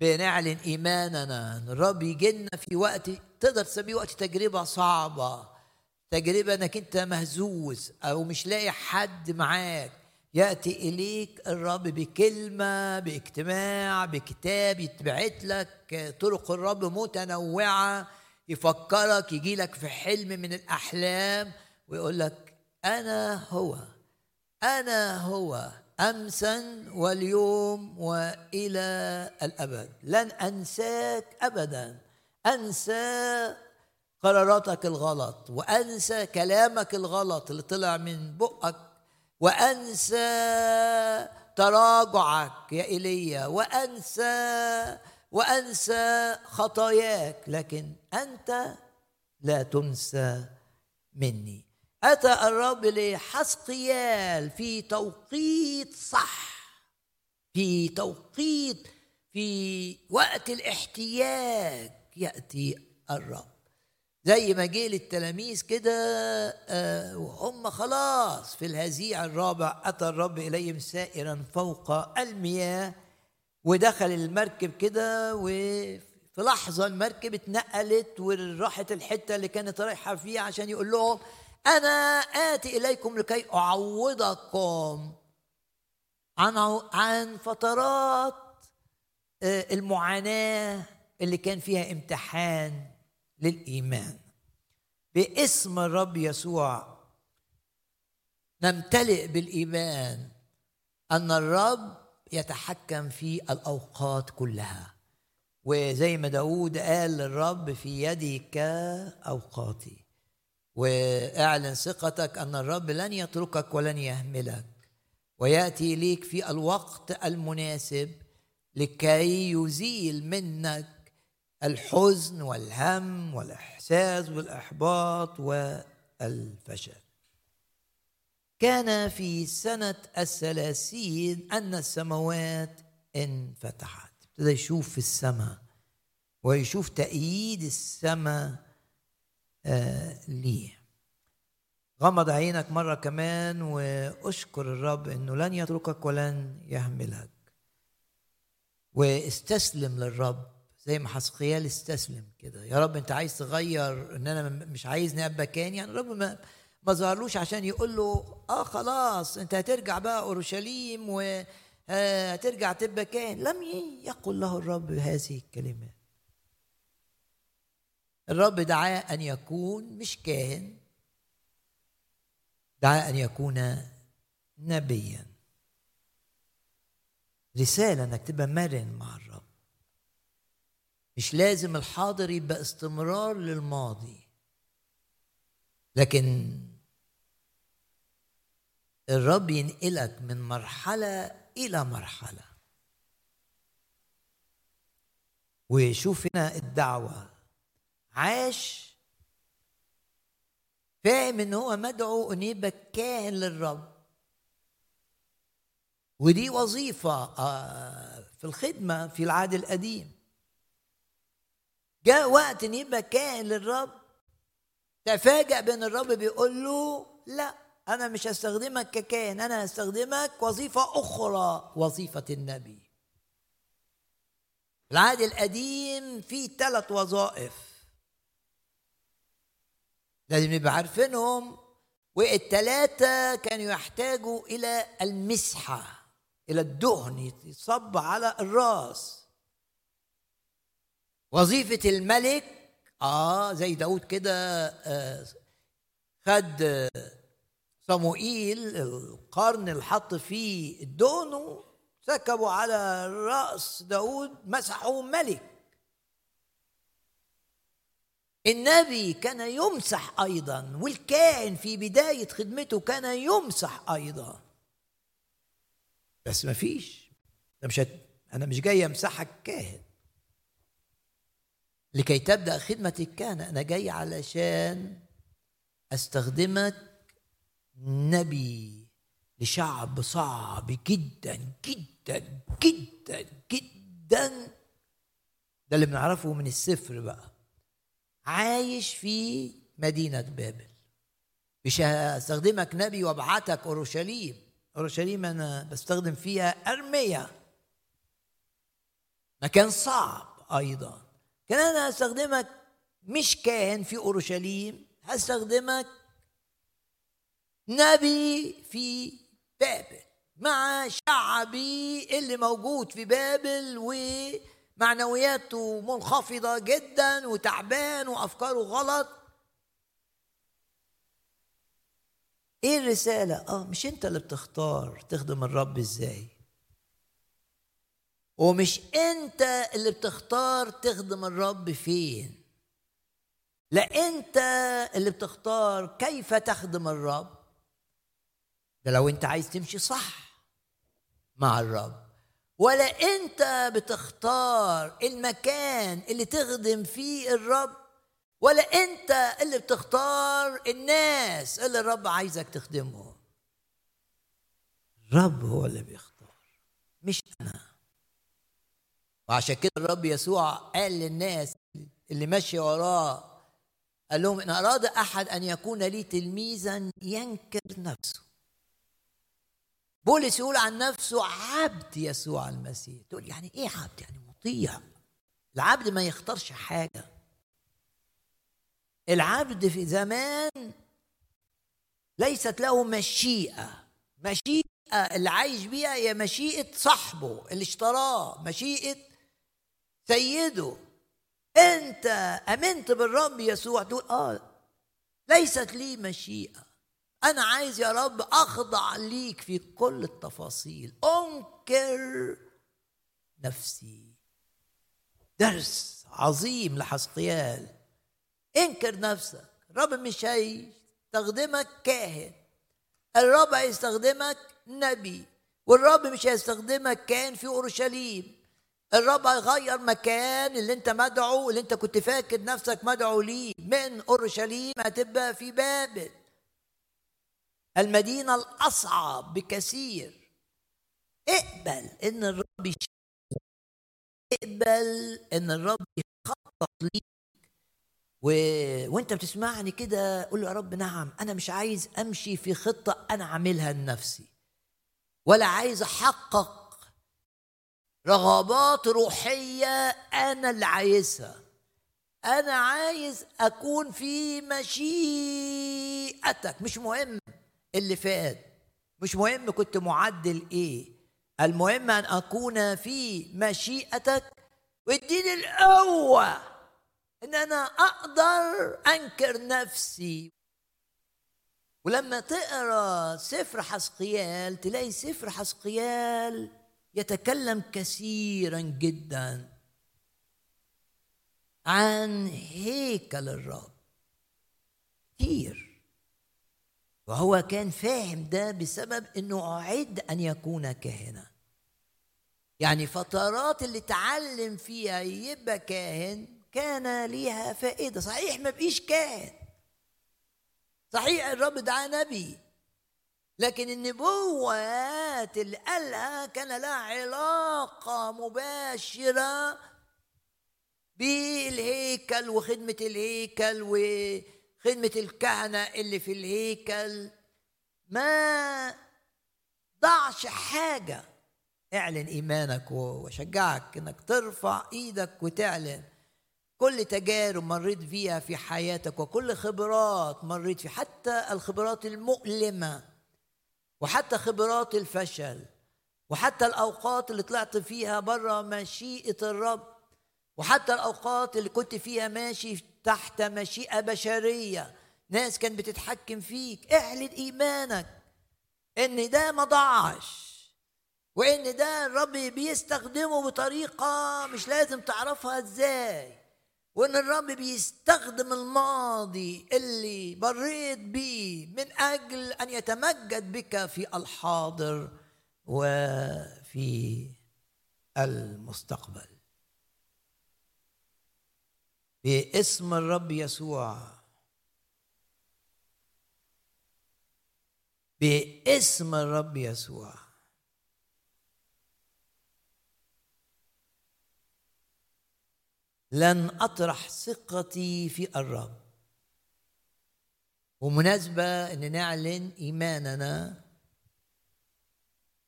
بنعلن إيماننا الرب يجينا في وقت تقدر تسميه وقت تجربة صعبة. تجربة أنك أنت مهزوز أو مش لاقي حد معاك. يأتي إليك الرب بكلمة باجتماع بكتاب يتبعت لك طرق الرب متنوعة يفكرك يجي لك في حلم من الأحلام ويقول لك أنا هو أنا هو أمسا واليوم وإلى الأبد. لن أنساك أبدا. أنسى قراراتك الغلط وأنسى كلامك الغلط اللي طلع من بقك وأنسى تراجعك يا إيليا وأنسى وأنسى خطاياك لكن أنت لا تنسى مني. أتى الرب لحسقيال في توقيت صح في توقيت في وقت الاحتياج يأتي الرب. زي ما جه للتلاميذ كده آه، وهم خلاص في الهزيع الرابع أتى الرب إليهم سائرا فوق المياه ودخل المركب كده وفي لحظة المركب اتنقلت وراحت الحتة اللي كانت رايحة فيها عشان يقول لهم أنا آتي إليكم لكي أعوضكم عن عن فترات آه، المعاناة اللي كان فيها امتحان. للإيمان. باسم الرب يسوع نمتلئ بالإيمان أن الرب يتحكم في الأوقات كلها. وزي ما داود قال للرب في يدك أوقاتي. وأعلن ثقتك أن الرب لن يتركك ولن يهملك. ويأتي ليك في الوقت المناسب لكي يزيل منك الحزن والهم والإحساس بالإحباط والفشل. كان في سنة الثلاثين أن السماوات انفتحت. ابتدى يشوف في السماء ويشوف تأييد السماء آه ليه. غمض عينك مرة كمان وأشكر الرب إنه لن يتركك ولن يهملك. واستسلم للرب زي ما حسقيال استسلم كده. يا رب انت عايز تغير ان أنا مش عايزني ابقى كان. يعني الرب ما ما ظهرلوش عشان يقول له آه خلاص انت هترجع بقى أورشليم وهترجع تبقى كان. لم يقل له الرب هذه الكلمات الرب دعاه أن يكون مش كاهن دعاه أن يكون نبيا. رسالة إنك تبقى مرن مع الرب. مش لازم الحاضر يبقى استمرار للماضي. لكن الرب ينقلك من مرحلة إلى مرحلة. وشوف هنا الدعوة. عاش. فاهم إن هو مدعو إن يبقى كاهن للرب. ودي وظيفة آه، في الخدمة في العهد القديم. جاء وقت إن يبقى كاهن للرب تفاجأ بأن الرب بيقول له لا أنا مش هستخدمك ككاهن أنا هستخدمك وظيفة أخرى وظيفة النبي. العهد القديم فيه ثلاث وظائف. لازم نبقى عارفينهم. والثلاثة كانوا يحتاجوا إلى المسحة إلى الدهن يصب على الراس. وظيفة الملك آه زي داود كده آه خد صموئيل القرن اللي حط فيه الدهن سكبوا على رأس داود مسحوا ملك. النبي كان يمسح أيضا والكائن في بداية خدمته كان يمسح أيضا. بس ما فيش. أنا مش جاي أمسحك كاهن. لكي تبدأ خدمة الكهنة أنا جاي علشان أستخدمك نبي لشعب صعب جدا جدا جدا جدا. ده اللي بنعرفه من السفر بقى. عايش في مدينة بابل. مش هستخدمك نبي وابعتك أورشليم. أورشليم أنا بستخدم فيها ارميه مكان صعب أيضا. كان أنا هستخدمك مش كاهن في أورشليم هستخدمك نبي في بابل مع شعبي اللي موجود في بابل ومعنوياته منخفضة جدا وتعبان وأفكاره غلط إيه الرسالة؟ آه مش أنت اللي بتختار تخدم الرب إزاي ومش انت اللي بتختار تخدم الرب فين. لا انت اللي بتختار كيف تخدم الرب. ده لو انت عايز تمشي صح مع الرب. ولا انت بتختار المكان اللي تخدم فيه الرب. ولا انت اللي بتختار الناس اللي الرب عايزك تخدمهم. الرب هو اللي بيختار مش أنا. وعشان كده الرب يسوع قال للناس اللي ماشيه وراه قال لهم إن أراد أحد أن يكون لي تلميذا ينكر نفسه. بولس يقول عن نفسه عبد يسوع المسيح. تقول يعني إيه عبد؟ يعني مطيع. العبد ما يختارش حاجة. العبد في زمان ليست له مشيئة. مشيئة اللي عايش بيها هي مشيئة صاحبه اللي اشتراه مشيئة سيده أنت آمنت بالرب يسوع؟ تقول آه ليست لي مشيئة. أنا عايز يا رب أخضع ليك في كل التفاصيل. أنكر نفسي. درس عظيم لحسقيال. أنكر نفسك. الرب مش هيستخدمك كاهن. الرب هيستخدمك نبي. والرب مش هيستخدمك كاهن في أورشليم. الرب هيغير مكان اللي انت مدعو اللي انت كنت فاكر نفسك مدعو ليه. من أورشليم هتبقى في بابل. المدينة الأصعب بكثير. اقبل إن الرب اقبل إن الرب يخطط ليك. و... وانت بتسمعني كده قول يا رب نعم أنا مش عايز أمشي في خطة أنا عاملها لنفسي. ولا عايز أحقق رغبات روحية أنا اللي عايزها. أنا عايز أكون في مشيئتك. مش مهم اللي فات. مش مهم كنت معدل إيه. المهم أن أكون في مشيئتك. واديني القوة إن أنا أقدر أنكر نفسي. ولما تقرأ سفر حسقيال تلاقي سفر حسقيال يتكلم كثيرا جدا عن هيكل الرب. كثير. وهو كان فاهم ده بسبب إنه أعد أن يكون كاهنا. يعني فترات اللي اتعلم فيها يبقى كاهن كان ليها فائدة. صحيح ما بقيش كاهن. صحيح الرب دعاه نبي. لكن النبوات قالها كان لها علاقة مباشرة بالهيكل وخدمة الهيكل خدمة الكهنة اللي في الهيكل. ما ضعش حاجة. اعلن إيمانك وشجعك إنك ترفع إيدك وتعلن. كل تجارب مريت فيها في حياتك وكل خبرات مريت فيها حتى الخبرات المؤلمة. وحتى خبرات الفشل وحتى الأوقات اللي طلعت فيها بره مشيئة الرب وحتى الأوقات اللي كنت فيها ماشي تحت مشيئة بشرية. ناس كانت بتتحكم فيك. اعلن إيمانك إن ده ما ضاعش وإن ده الرب بيستخدمه بطريقة مش لازم تعرفها إزاي. وإن الرب بيستخدم الماضي اللي مريت بيه من أجل أن يتمجد بك في الحاضر وفي المستقبل. باسم الرب يسوع. باسم الرب يسوع. لن أطرح ثقتي في الرب. ومناسبة إن نعلن إيماننا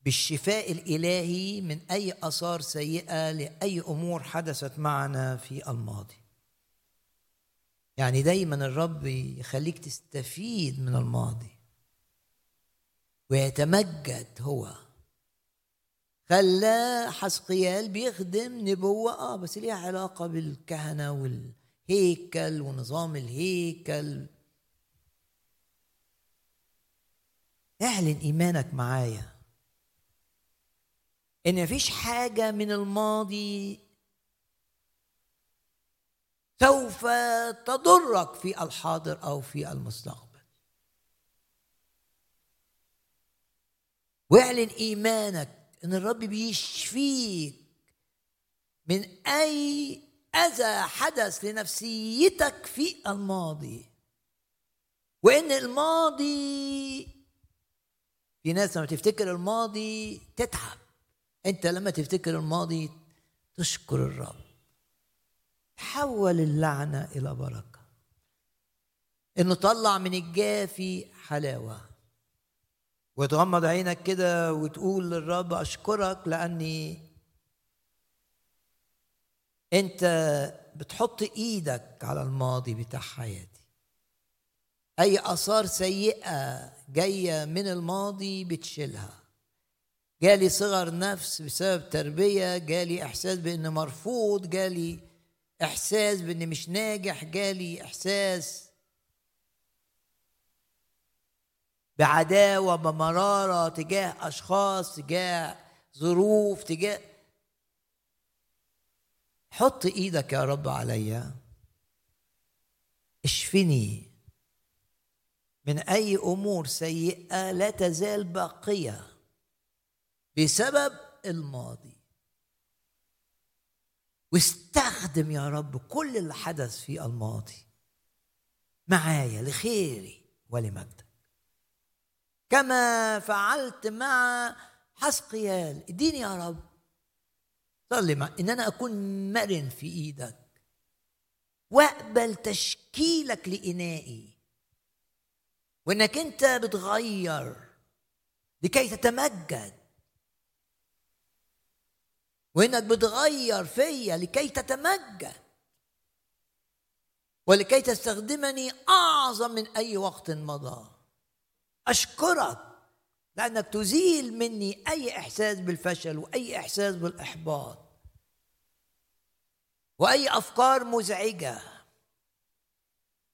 بالشفاء الإلهي من أي آثار سيئة لأي أمور حدثت معنا في الماضي. يعني دايما الرب يخليك تستفيد من الماضي ويتمجد هو خلى حسقيال بيخدم نبوة. آه بس ليها علاقة بالكهنة والهيكل ونظام الهيكل. اعلن إيمانك معايا إن مفيش حاجة من الماضي سوف تضرك في الحاضر أو في المستقبل. واعلن إيمانك إن الرب بيشفيك من أي أذى حدث لنفسيتك في الماضي. وإن الماضي في ناس لما تفتكر الماضي تتعب. أنت لما تفتكر الماضي تشكر الرب. حول اللعنة إلى بركة. إنه طلع من الجافي حلاوة. وتغمض عينك كده وتقول للرب أشكرك لأني أنت بتحط إيدك على الماضي بتاع حياتي. أي آثار سيئة جاية من الماضي بتشيلها. جالي صغر نفس بسبب تربية جالي إحساس بأنه مرفوض جالي إحساس بإني مش ناجح جالي إحساس بعداوة بمرارة تجاه أشخاص تجاه ظروف تجاه حط إيدك يا رب عليا. اشفني من أي أمور سيئة لا تزال باقية بسبب الماضي. واستخدم يا رب كل اللي حدث في الماضي معايا لخيري ولمجدك. كما فعلت مع حسقيال. اديني يا رب. صلي مع إن أنا أكون مرن في إيدك. واقبل تشكيلك لإنائي. وإنك أنت بتغير لكي تتمجد. وإنك بتغير فيا لكي تتمجد. ولكي تستخدمني أعظم من أي وقت مضى. أشكرك لأنك تزيل مني أي إحساس بالفشل وأي إحساس بالإحباط وأي أفكار مزعجة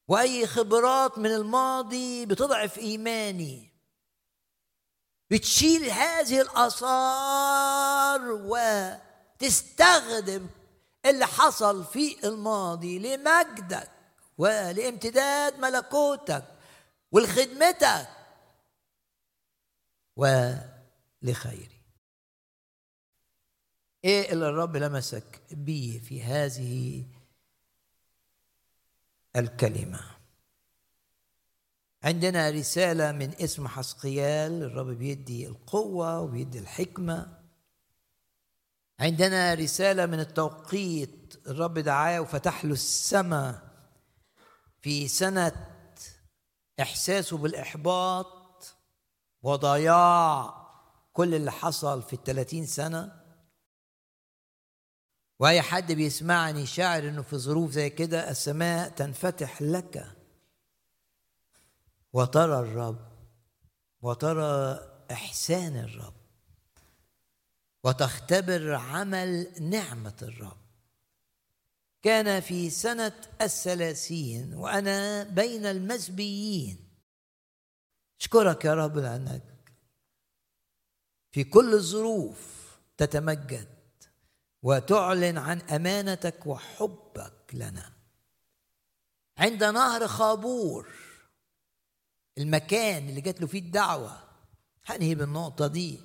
وأي خبرات من الماضي بتضعف إيماني. بتشيل هذه الآثار و تستخدم اللي حصل في الماضي لمجدك ولامتداد ملكوتك ولخدمتك ولخيري. إيه اللي الرب لمسك بيه في هذه الكلمة؟ عندنا رسالة من اسم حسقيال الرب بيدي القوة وبيدي الحكمة. عندنا رسالة من التوقيت الرب دعاه وفتح له السماء في سنة إحساسه بالإحباط. وضياع كل اللي حصل في الثلاثين سنة. وأي حد بيسمعني شاعر إنه في ظروف زي كده السماء تنفتح لك. وترى الرب وترى إحسان الرب. وتختبر عمل نعمة الرب. كان في سنة الثلاثين وأنا بين المزبيين اشكرك يا رب لأنك في كل الظروف تتمجد وتعلن عن أمانتك وحبك لنا. عند نهر خابور المكان اللي جات له فيه الدعوة هنهي بالنقطة دي.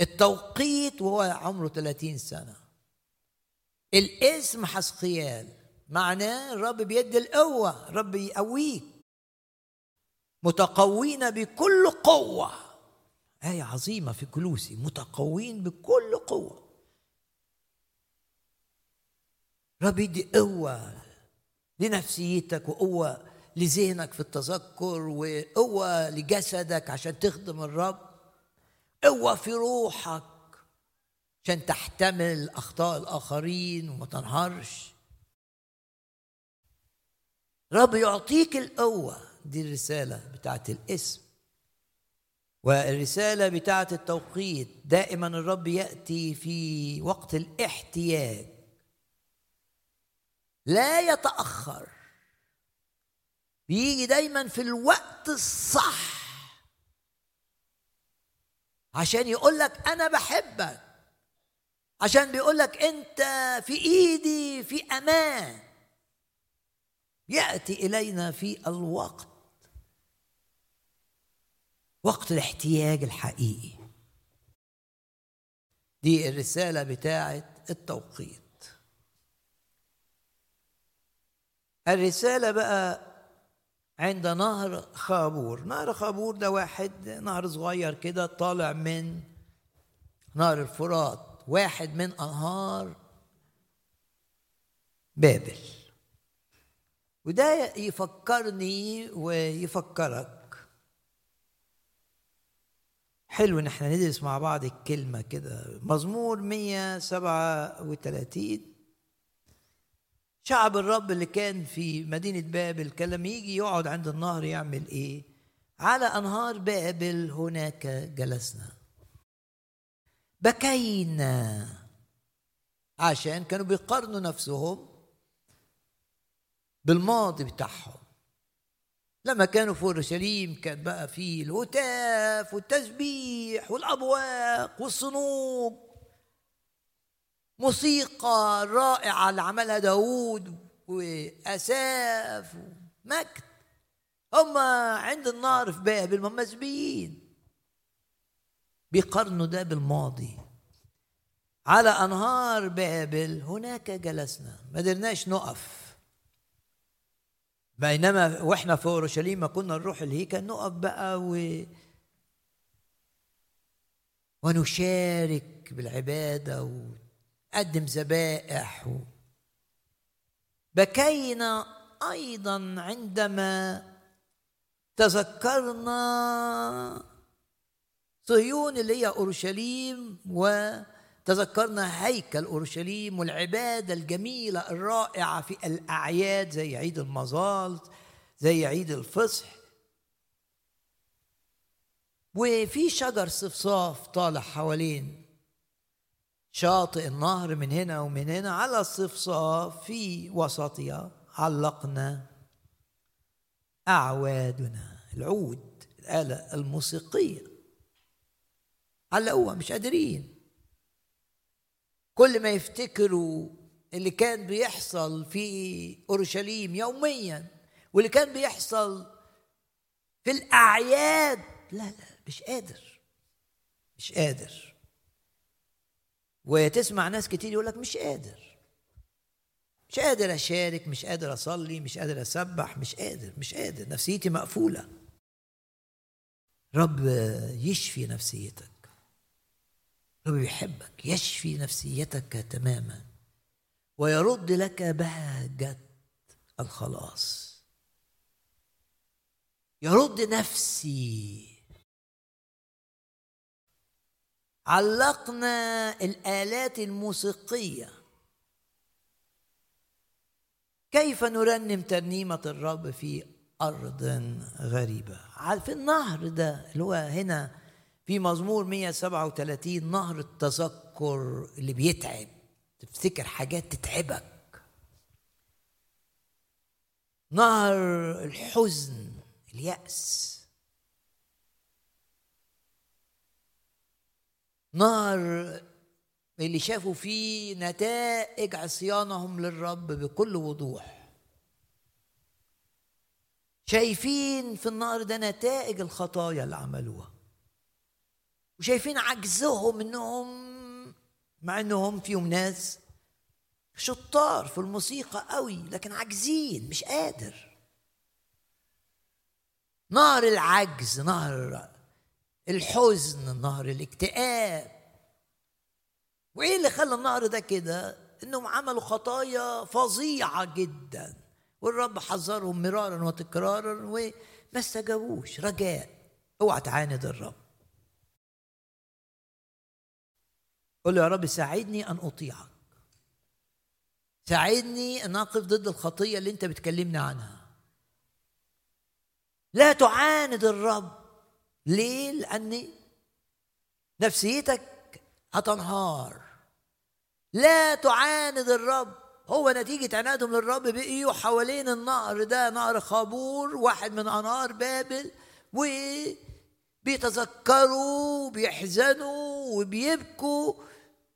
التوقيت وهو عمره 30 سنة. الاسم حسقيال معناه الرب بيدي القوة الرب يقويك. متقوين بكل قوة. آية عظيمة في كلوسي. متقوين بكل قوة. رب يدي قوة لنفسيتك وقوة لذهنك في التذكر وقوة لجسدك عشان تخدم الرب. قوة في روحك عشان تحتمل أخطاء الآخرين وما تنهارش رب يعطيك القوة دي الرسالة بتاعت الاسم. والرسالة بتاعت التوقيت دائما الرب يأتي في وقت الاحتياج. لا يتأخر. بيجي دايما في الوقت الصح. عشان يقول لك أنا بحبك. عشان بيقول لك أنت في إيدي في أمان. يأتي إلينا في الوقت وقت الاحتياج الحقيقي. دي الرسالة بتاعه التوقيت. الرسالة بقى عند نهر خابور. نهر خابور ده واحد نهر صغير كده طالع من نهر الفرات واحد من أنهار بابل. وده يفكرني ويفكرك حلو إن إحنا ندرس مع بعض الكلمة كده. مزمور 137 شعب الرب اللي كان في مدينة بابل كان لما يجي يقعد عند النهر يعمل إيه؟ على أنهار بابل هناك جلسنا. بكينا. عشان كانوا بيقارنوا نفسهم بالماضي بتاعهم. لما كانوا في اورشليم كان بقى في الهتاف والتسبيح والأبواق والصنوب. موسيقى رائعة اللي عملها داوود وأساف ومجد. هم عند النار في بابل هم مسبيين بيقارنوا ده بالماضي على أنهار بابل هناك جلسنا. ما قدرناش نقف. بينما وإحنا في اورشليم كنا نروح الهيكل نقف بقى و ونشارك بالعبادة قدم ذبائح بكينا أيضا عندما تذكرنا صهيون اللي هي أورشليم وتذكرنا هيكل أورشليم والعبادة الجميلة الرائعة في الأعياد زي عيد المظال زي عيد الفصح. وفي شجر صفصاف طالع حوالين. شاطئ النهر من هنا ومن هنا على الصفصاف في وسطها علقنا أعوادنا العود الآلة الموسيقية. علقوها مش قادرين. كل ما يفتكروا اللي كان بيحصل في أورشليم يوميا واللي كان بيحصل في الأعياد لا لا مش قادر مش قادر. وتسمع ناس كتير يقول لك مش قادر مش قادر أشارك مش قادر أصلي مش قادر أسبح مش قادر مش قادر نفسيتي مقفولة. رب يشفي نفسيتك. رب يحبك يشفي نفسيتك تماما ويرد لك بهجة الخلاص. يرد نفسي. علقنا الآلات الموسيقية. كيف نرنم ترنيمة الرب في أرض غريبة؟ في النهر ده اللي هو هنا في مزمور 137 نهر التذكر اللي بيتعب. تفتكر حاجات تتعبك. نهر الحزن اليأس. نهر اللي شافوا فيه نتائج عصيانهم للرب بكل وضوح. شايفين في النهر ده نتائج الخطايا اللي عملوها. وشايفين عجزهم إنهم مع إنهم فيهم ناس شطار في الموسيقى قوي لكن عاجزين مش قادر. نهر العجز نهر الحزن نهر الاكتئاب. وإيه اللي خلى النهر ده كده؟ إنهم عملوا خطايا فظيعة جدا. والرب حذرهم مرارا وتكرارا وما استجابوش. رجاء اوعى تعاند الرب. قل له يا رب ساعدني أن أطيعك. ساعدني أن أقف ضد الخطية اللي أنت بتكلمني عنها. لا تعاند الرب. ليه؟ لأن نفسيتك هتنهار. لا تعاند الرب. هو نتيجة عنادهم للرب بقيوا حوالين النهر ده نهر خابور واحد من أنهار بابل وبيتذكروا وبيحزنوا وبيبكوا.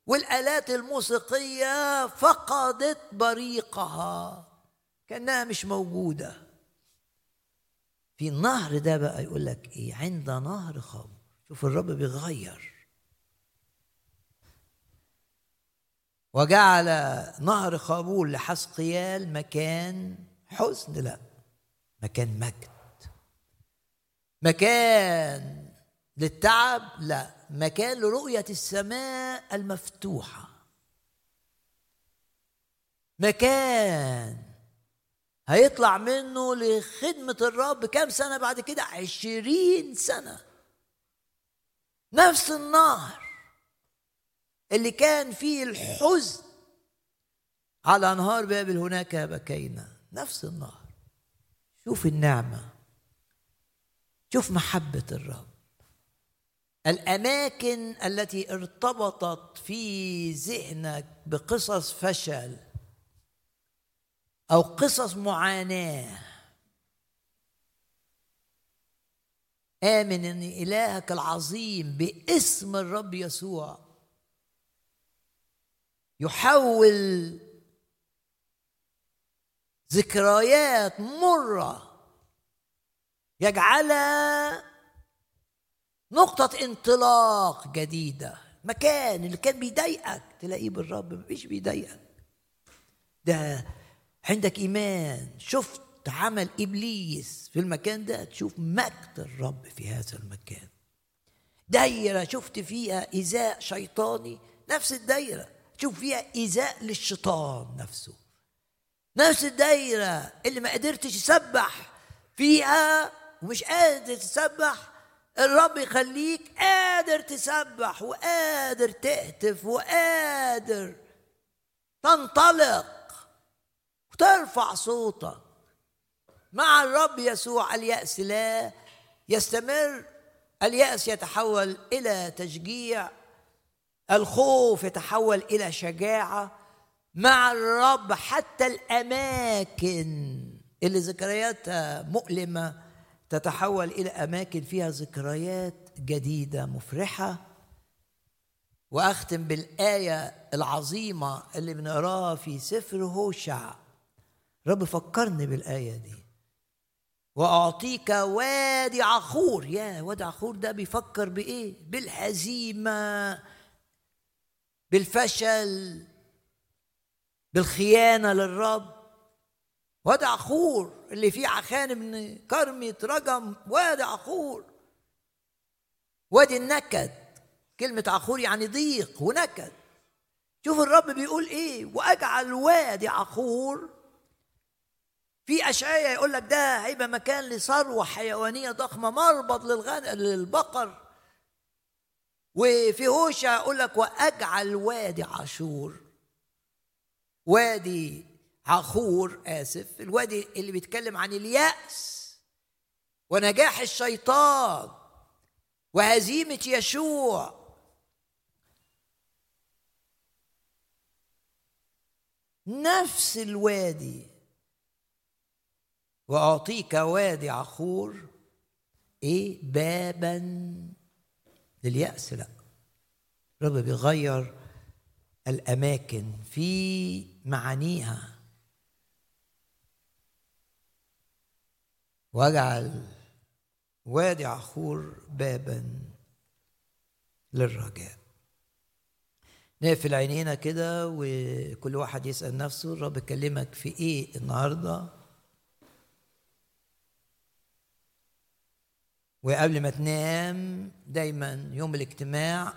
والآلات الموسيقية فقدت بريقها كأنها مش موجودة. في النهر ده بقى يقول لك إيه؟ عند نهر خمر. شوف الرب بيغير. وجعل نهر خابور لحسقيال مكان حزن. لا مكان مجد. مكان للتعب. لا مكان لرؤية السماء المفتوحة. مكان هيطلع منه لخدمة الرب كام سنة بعد كده؟ عشرين سنة. نفس النهر اللي كان فيه الحزن على أنهار بابل هناك بكينا نفس النهر. شوف النعمة. شوف محبة الرب. الأماكن التي ارتبطت في ذهنك بقصص فشل أو قصص معاناة. آمن إن إلهك العظيم باسم الرب يسوع يحول ذكريات مرة يجعلها نقطة انطلاق جديدة. مكان اللي كان بيضايقك تلاقيه بالرب مش بيضايقك. ده عندك إيمان. شفت عمل إبليس في المكان ده؟ تشوف مجد الرب في هذا المكان. دايرة شفت فيها إيذاء شيطاني؟ نفس الدايرة. تشوف فيها إيذاء للشيطان نفسه. نفس الدايرة. اللي ما قدرتش تسبح فيها ومش قادر تسبح الرب يخليك قادر تسبح وقادر تهتف وقادر تنطلق وترفع صوتك. مع الرب يسوع اليأس لا يستمر اليأس يتحول إلى تشجيع الخوف يتحول إلى شجاعة. مع الرب حتى الأماكن اللي ذكرياتها مؤلمة تتحول إلى أماكن فيها ذكريات جديدة مفرحة. وأختم بالآية العظيمة اللي بنقراها في سفر هوشع. رب فكرني بالآية دي. وأعطيك وادي عخور. يا وادي عخور ده بيفكر بإيه؟ بالهزيمة بالفشل بالخيانة للرب. وادي عخور اللي فيه عخان بن كرمة رجم وادي عخور. وادي النكد كلمة عخور يعني ضيق ونكد. شوف الرب بيقول إيه؟ وأجعل وادي عخور. في أشعية يقول لك ده هيبقى مكان لثروة حيوانية ضخمة مربط للغن... للبقر. وفي هوشع يقول لك وأجعل وادي عاشور. وادي عخور آسف الوادي اللي بيتكلم عن اليأس ونجاح الشيطان وهزيمة يشوع. نفس الوادي وأعطيك وادي عخور إيه؟ بابا لليأس. لا رب بيغير الأماكن في معانيها. واجعل وادي عخور بابا للرجاء. نقفل عينينا كده وكل واحد يسأل نفسه الرب كلمك في إيه النهارده؟ وقبل ما تنام دايما يوم الاجتماع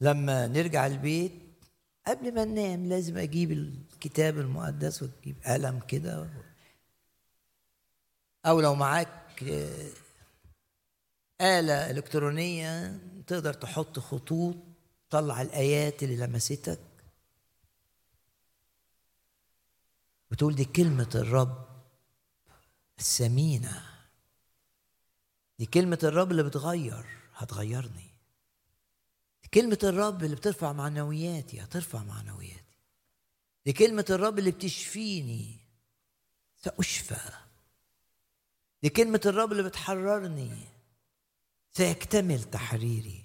لما نرجع البيت قبل ما ننام لازم أجيب الكتاب المقدس وتجيب قلم كده أو لو معاك آلة إلكترونية تقدر تحط خطوط تطلع الآيات اللي لمستك. وتقول دي كلمة الرب الثمينة. دي كلمة الرب اللي بتغير هتغيرني. دي كلمة الرب اللي بترفع معنوياتي هترفع معنوياتي. دي كلمة الرب اللي بتشفيني سأشفى. دي كلمة الرب اللي بتحررني. سيكتمل تحريري.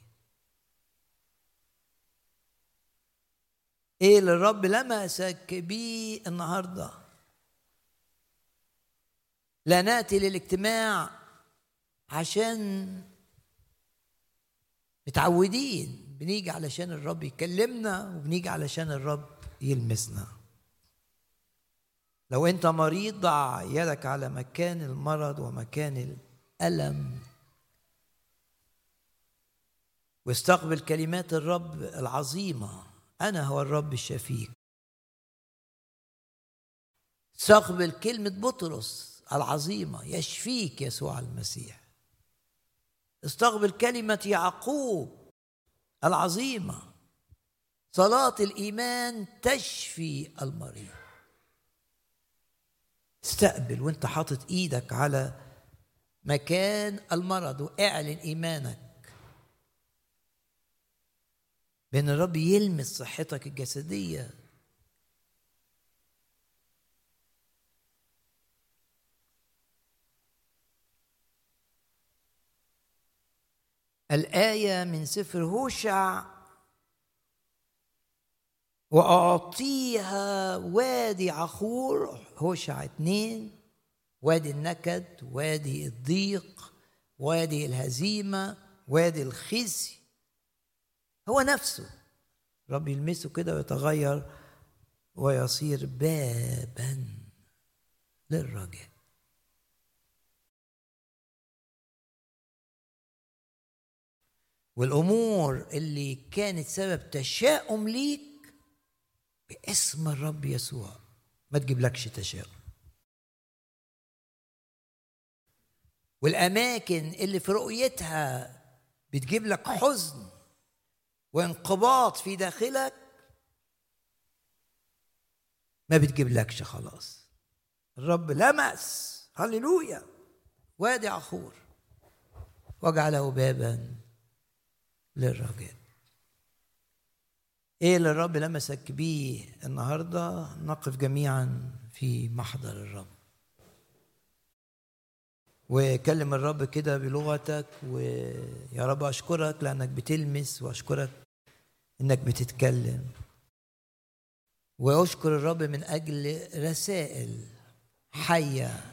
إيه اللي الرب لمسك بيه النهارده؟ لا نأتي للاجتماع عشان متعودين. بنيجي علشان الرب يكلمنا وبنيجي علشان الرب يلمسنا. لو انت مريض ضع يدك على مكان المرض ومكان الألم. واستقبل كلمات الرب العظيمة. أنا هو الرب الشفيك استقبل كلمة بطرس العظيمة يشفيك يسوع المسيح. استقبل كلمة يعقوب العظيمة. صلاة الإيمان تشفي المريض. استقبل وانت حاطط إيدك على مكان المرض واعلن إيمانك. بأن الرب يلمس صحتك الجسدية. الآية من سفر هوشع وأعطيها وادي عخور هوشع اتنين وادي النكد وادي الضيق وادي الهزيمة وادي الخزي. هو نفسه. رب يلمسه كده ويتغير ويصير بابا للرجاء والأمور اللي كانت سبب تشاؤم ليك باسم الرب يسوع. ما تجيبلكش تشاؤم. والأماكن اللي في رؤيتها بتجيب لك حزن وانقباض في داخلك ما بتجيبلكش خلاص. الرب لمس هللويا وادي عخور وجعله بابا للرجاء إيه اللي الرب لمسك بيه النهارده؟ نقف جميعا في محضر الرب. وكلم الرب كده بلغتك ويا رب أشكرك لأنك بتلمس وأشكرك إنك بتتكلم. وأشكر الرب من أجل رسائل حية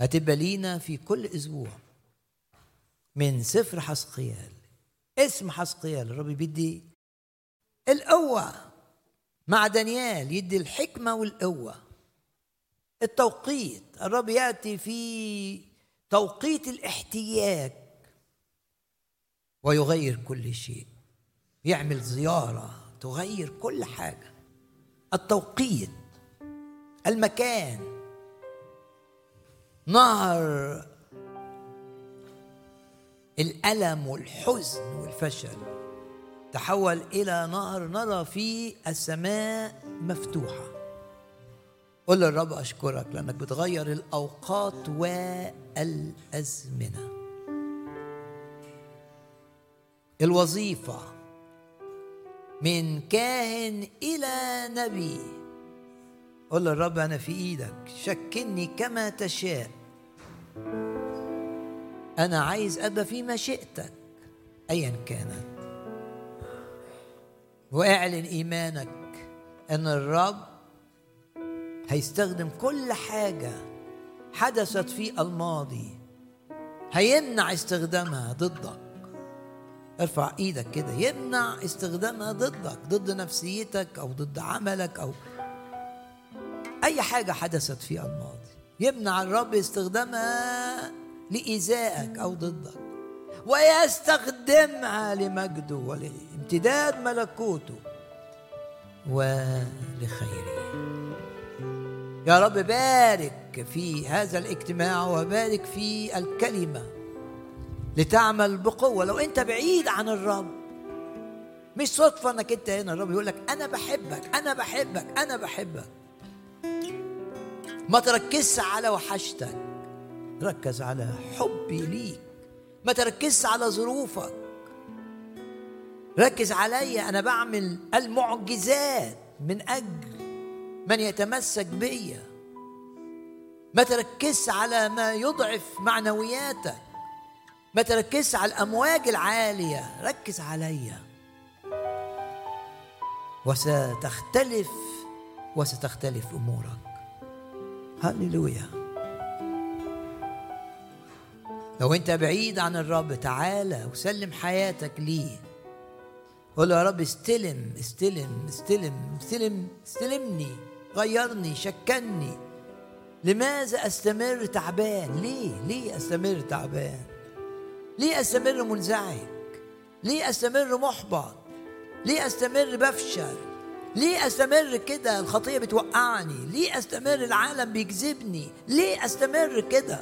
هتبقى لينا في كل أسبوع. من سفر حسقيال اسم حسقيال الرب بيدي القوة. مع دانيال يدي الحكمة والقوة. التوقيت. الرب يأتي في توقيت الاحتياج. ويغير كل شيء. يعمل زيارة. تغير كل حاجة. التوقيت. المكان. نهر. الألم والحزن والفشل. تحول إلى نهر نرى فيه السماء مفتوحة. قل للرب أشكرك لأنك بتغير الأوقات والأزمنة. الوظيفة من كاهن إلى نبي. قل للرب أنا في إيدك شكلني كما تشاء. أنا عايز أبقى في مشيئتك أيا كانت. واعلن إيمانك أن الرب هيستخدم كل حاجة حدثت في الماضي هيمنع استخدامها ضدك. ارفع إيدك كده. يمنع استخدامها ضدك ضد نفسيتك أو ضد عملك أو أي حاجة حدثت في الماضي. يمنع الرب استخدامها لإيذائك أو ضدك. ويستخدمها لمجده ولامتداد ملكوته ولخيره. يا رب بارك في هذا الاجتماع وبارك في الكلمة لتعمل بقوة. لو انت بعيد عن الرب مش صدفة انك انت هنا الرب يقول لك أنا بحبك أنا بحبك أنا بحبك. ما تركزش على وحشتك ركز على حبي ليك. ما تركزش على ظروفك. ركز عليا أنا بعمل المعجزات من أجل من يتمسك بيا ما تركزش على ما يضعف معنوياتك. ما تركزش على الأمواج العالية. ركز عليا. وستختلف وستختلف أمورك. هللويا. لو انت بعيد عن الرب تعالى وسلم حياتك ليه. قول يا رب استلم استلم استلم استلم استلمني غيرني شكلني لماذا أستمر تعبان؟ ليه؟ ليه أستمر تعبان؟ ليه أستمر منزعج؟ ليه أستمر محبط؟ ليه أستمر بفشل؟ ليه أستمر كده؟ الخطية بتوقعني. ليه أستمر؟ العالم بيجذبني. ليه أستمر كده؟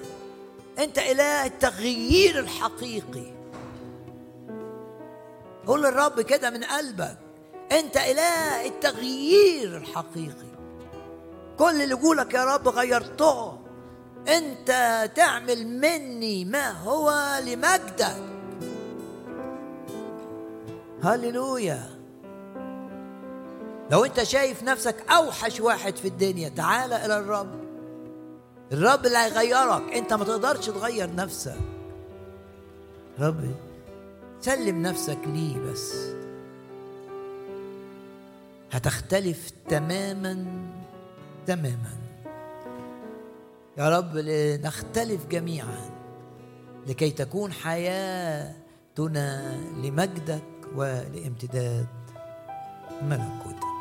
أنت اله التغيير الحقيقي. قول للرب كده من قلبك أنت اله التغيير الحقيقي. كل اللي يقولك يا رب غيرته. أنت تعمل مني ما هو لمجدك. هللويا. لو أنت شايف نفسك أوحش واحد في الدنيا تعال إلى الرب. الرب اللي هيغيرك انت ما تقدرش تغير نفسك. رب سلم نفسك ليه بس. هتختلف تماما تماما. يا رب لنختلف جميعا لكي تكون حياتنا لمجدك ولامتداد ملكوتك.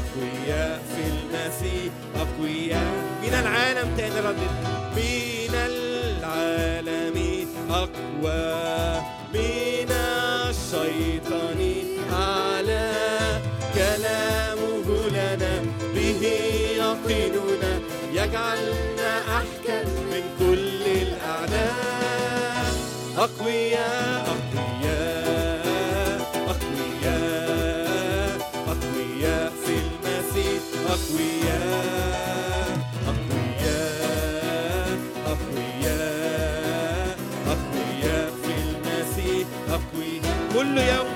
أقوياء في المسيح أقوياء من العالم تاني ردد من العالم أقوى من الشيطان أعلى. كلامه لنا به يقين. كل يوم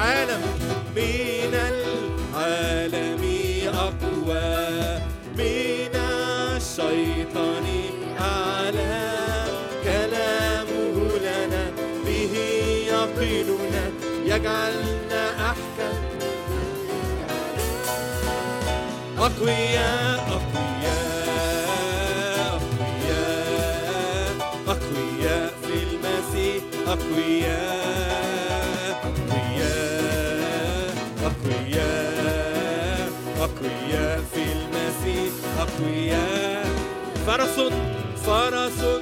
العالم من العالم أقوى. من الشيطان أعلى. كلامه لنا به يقيننا. يجعلنا أحكم. أقوياء أقوياء أقوياء في المسيح أقوياء. فرس فرس.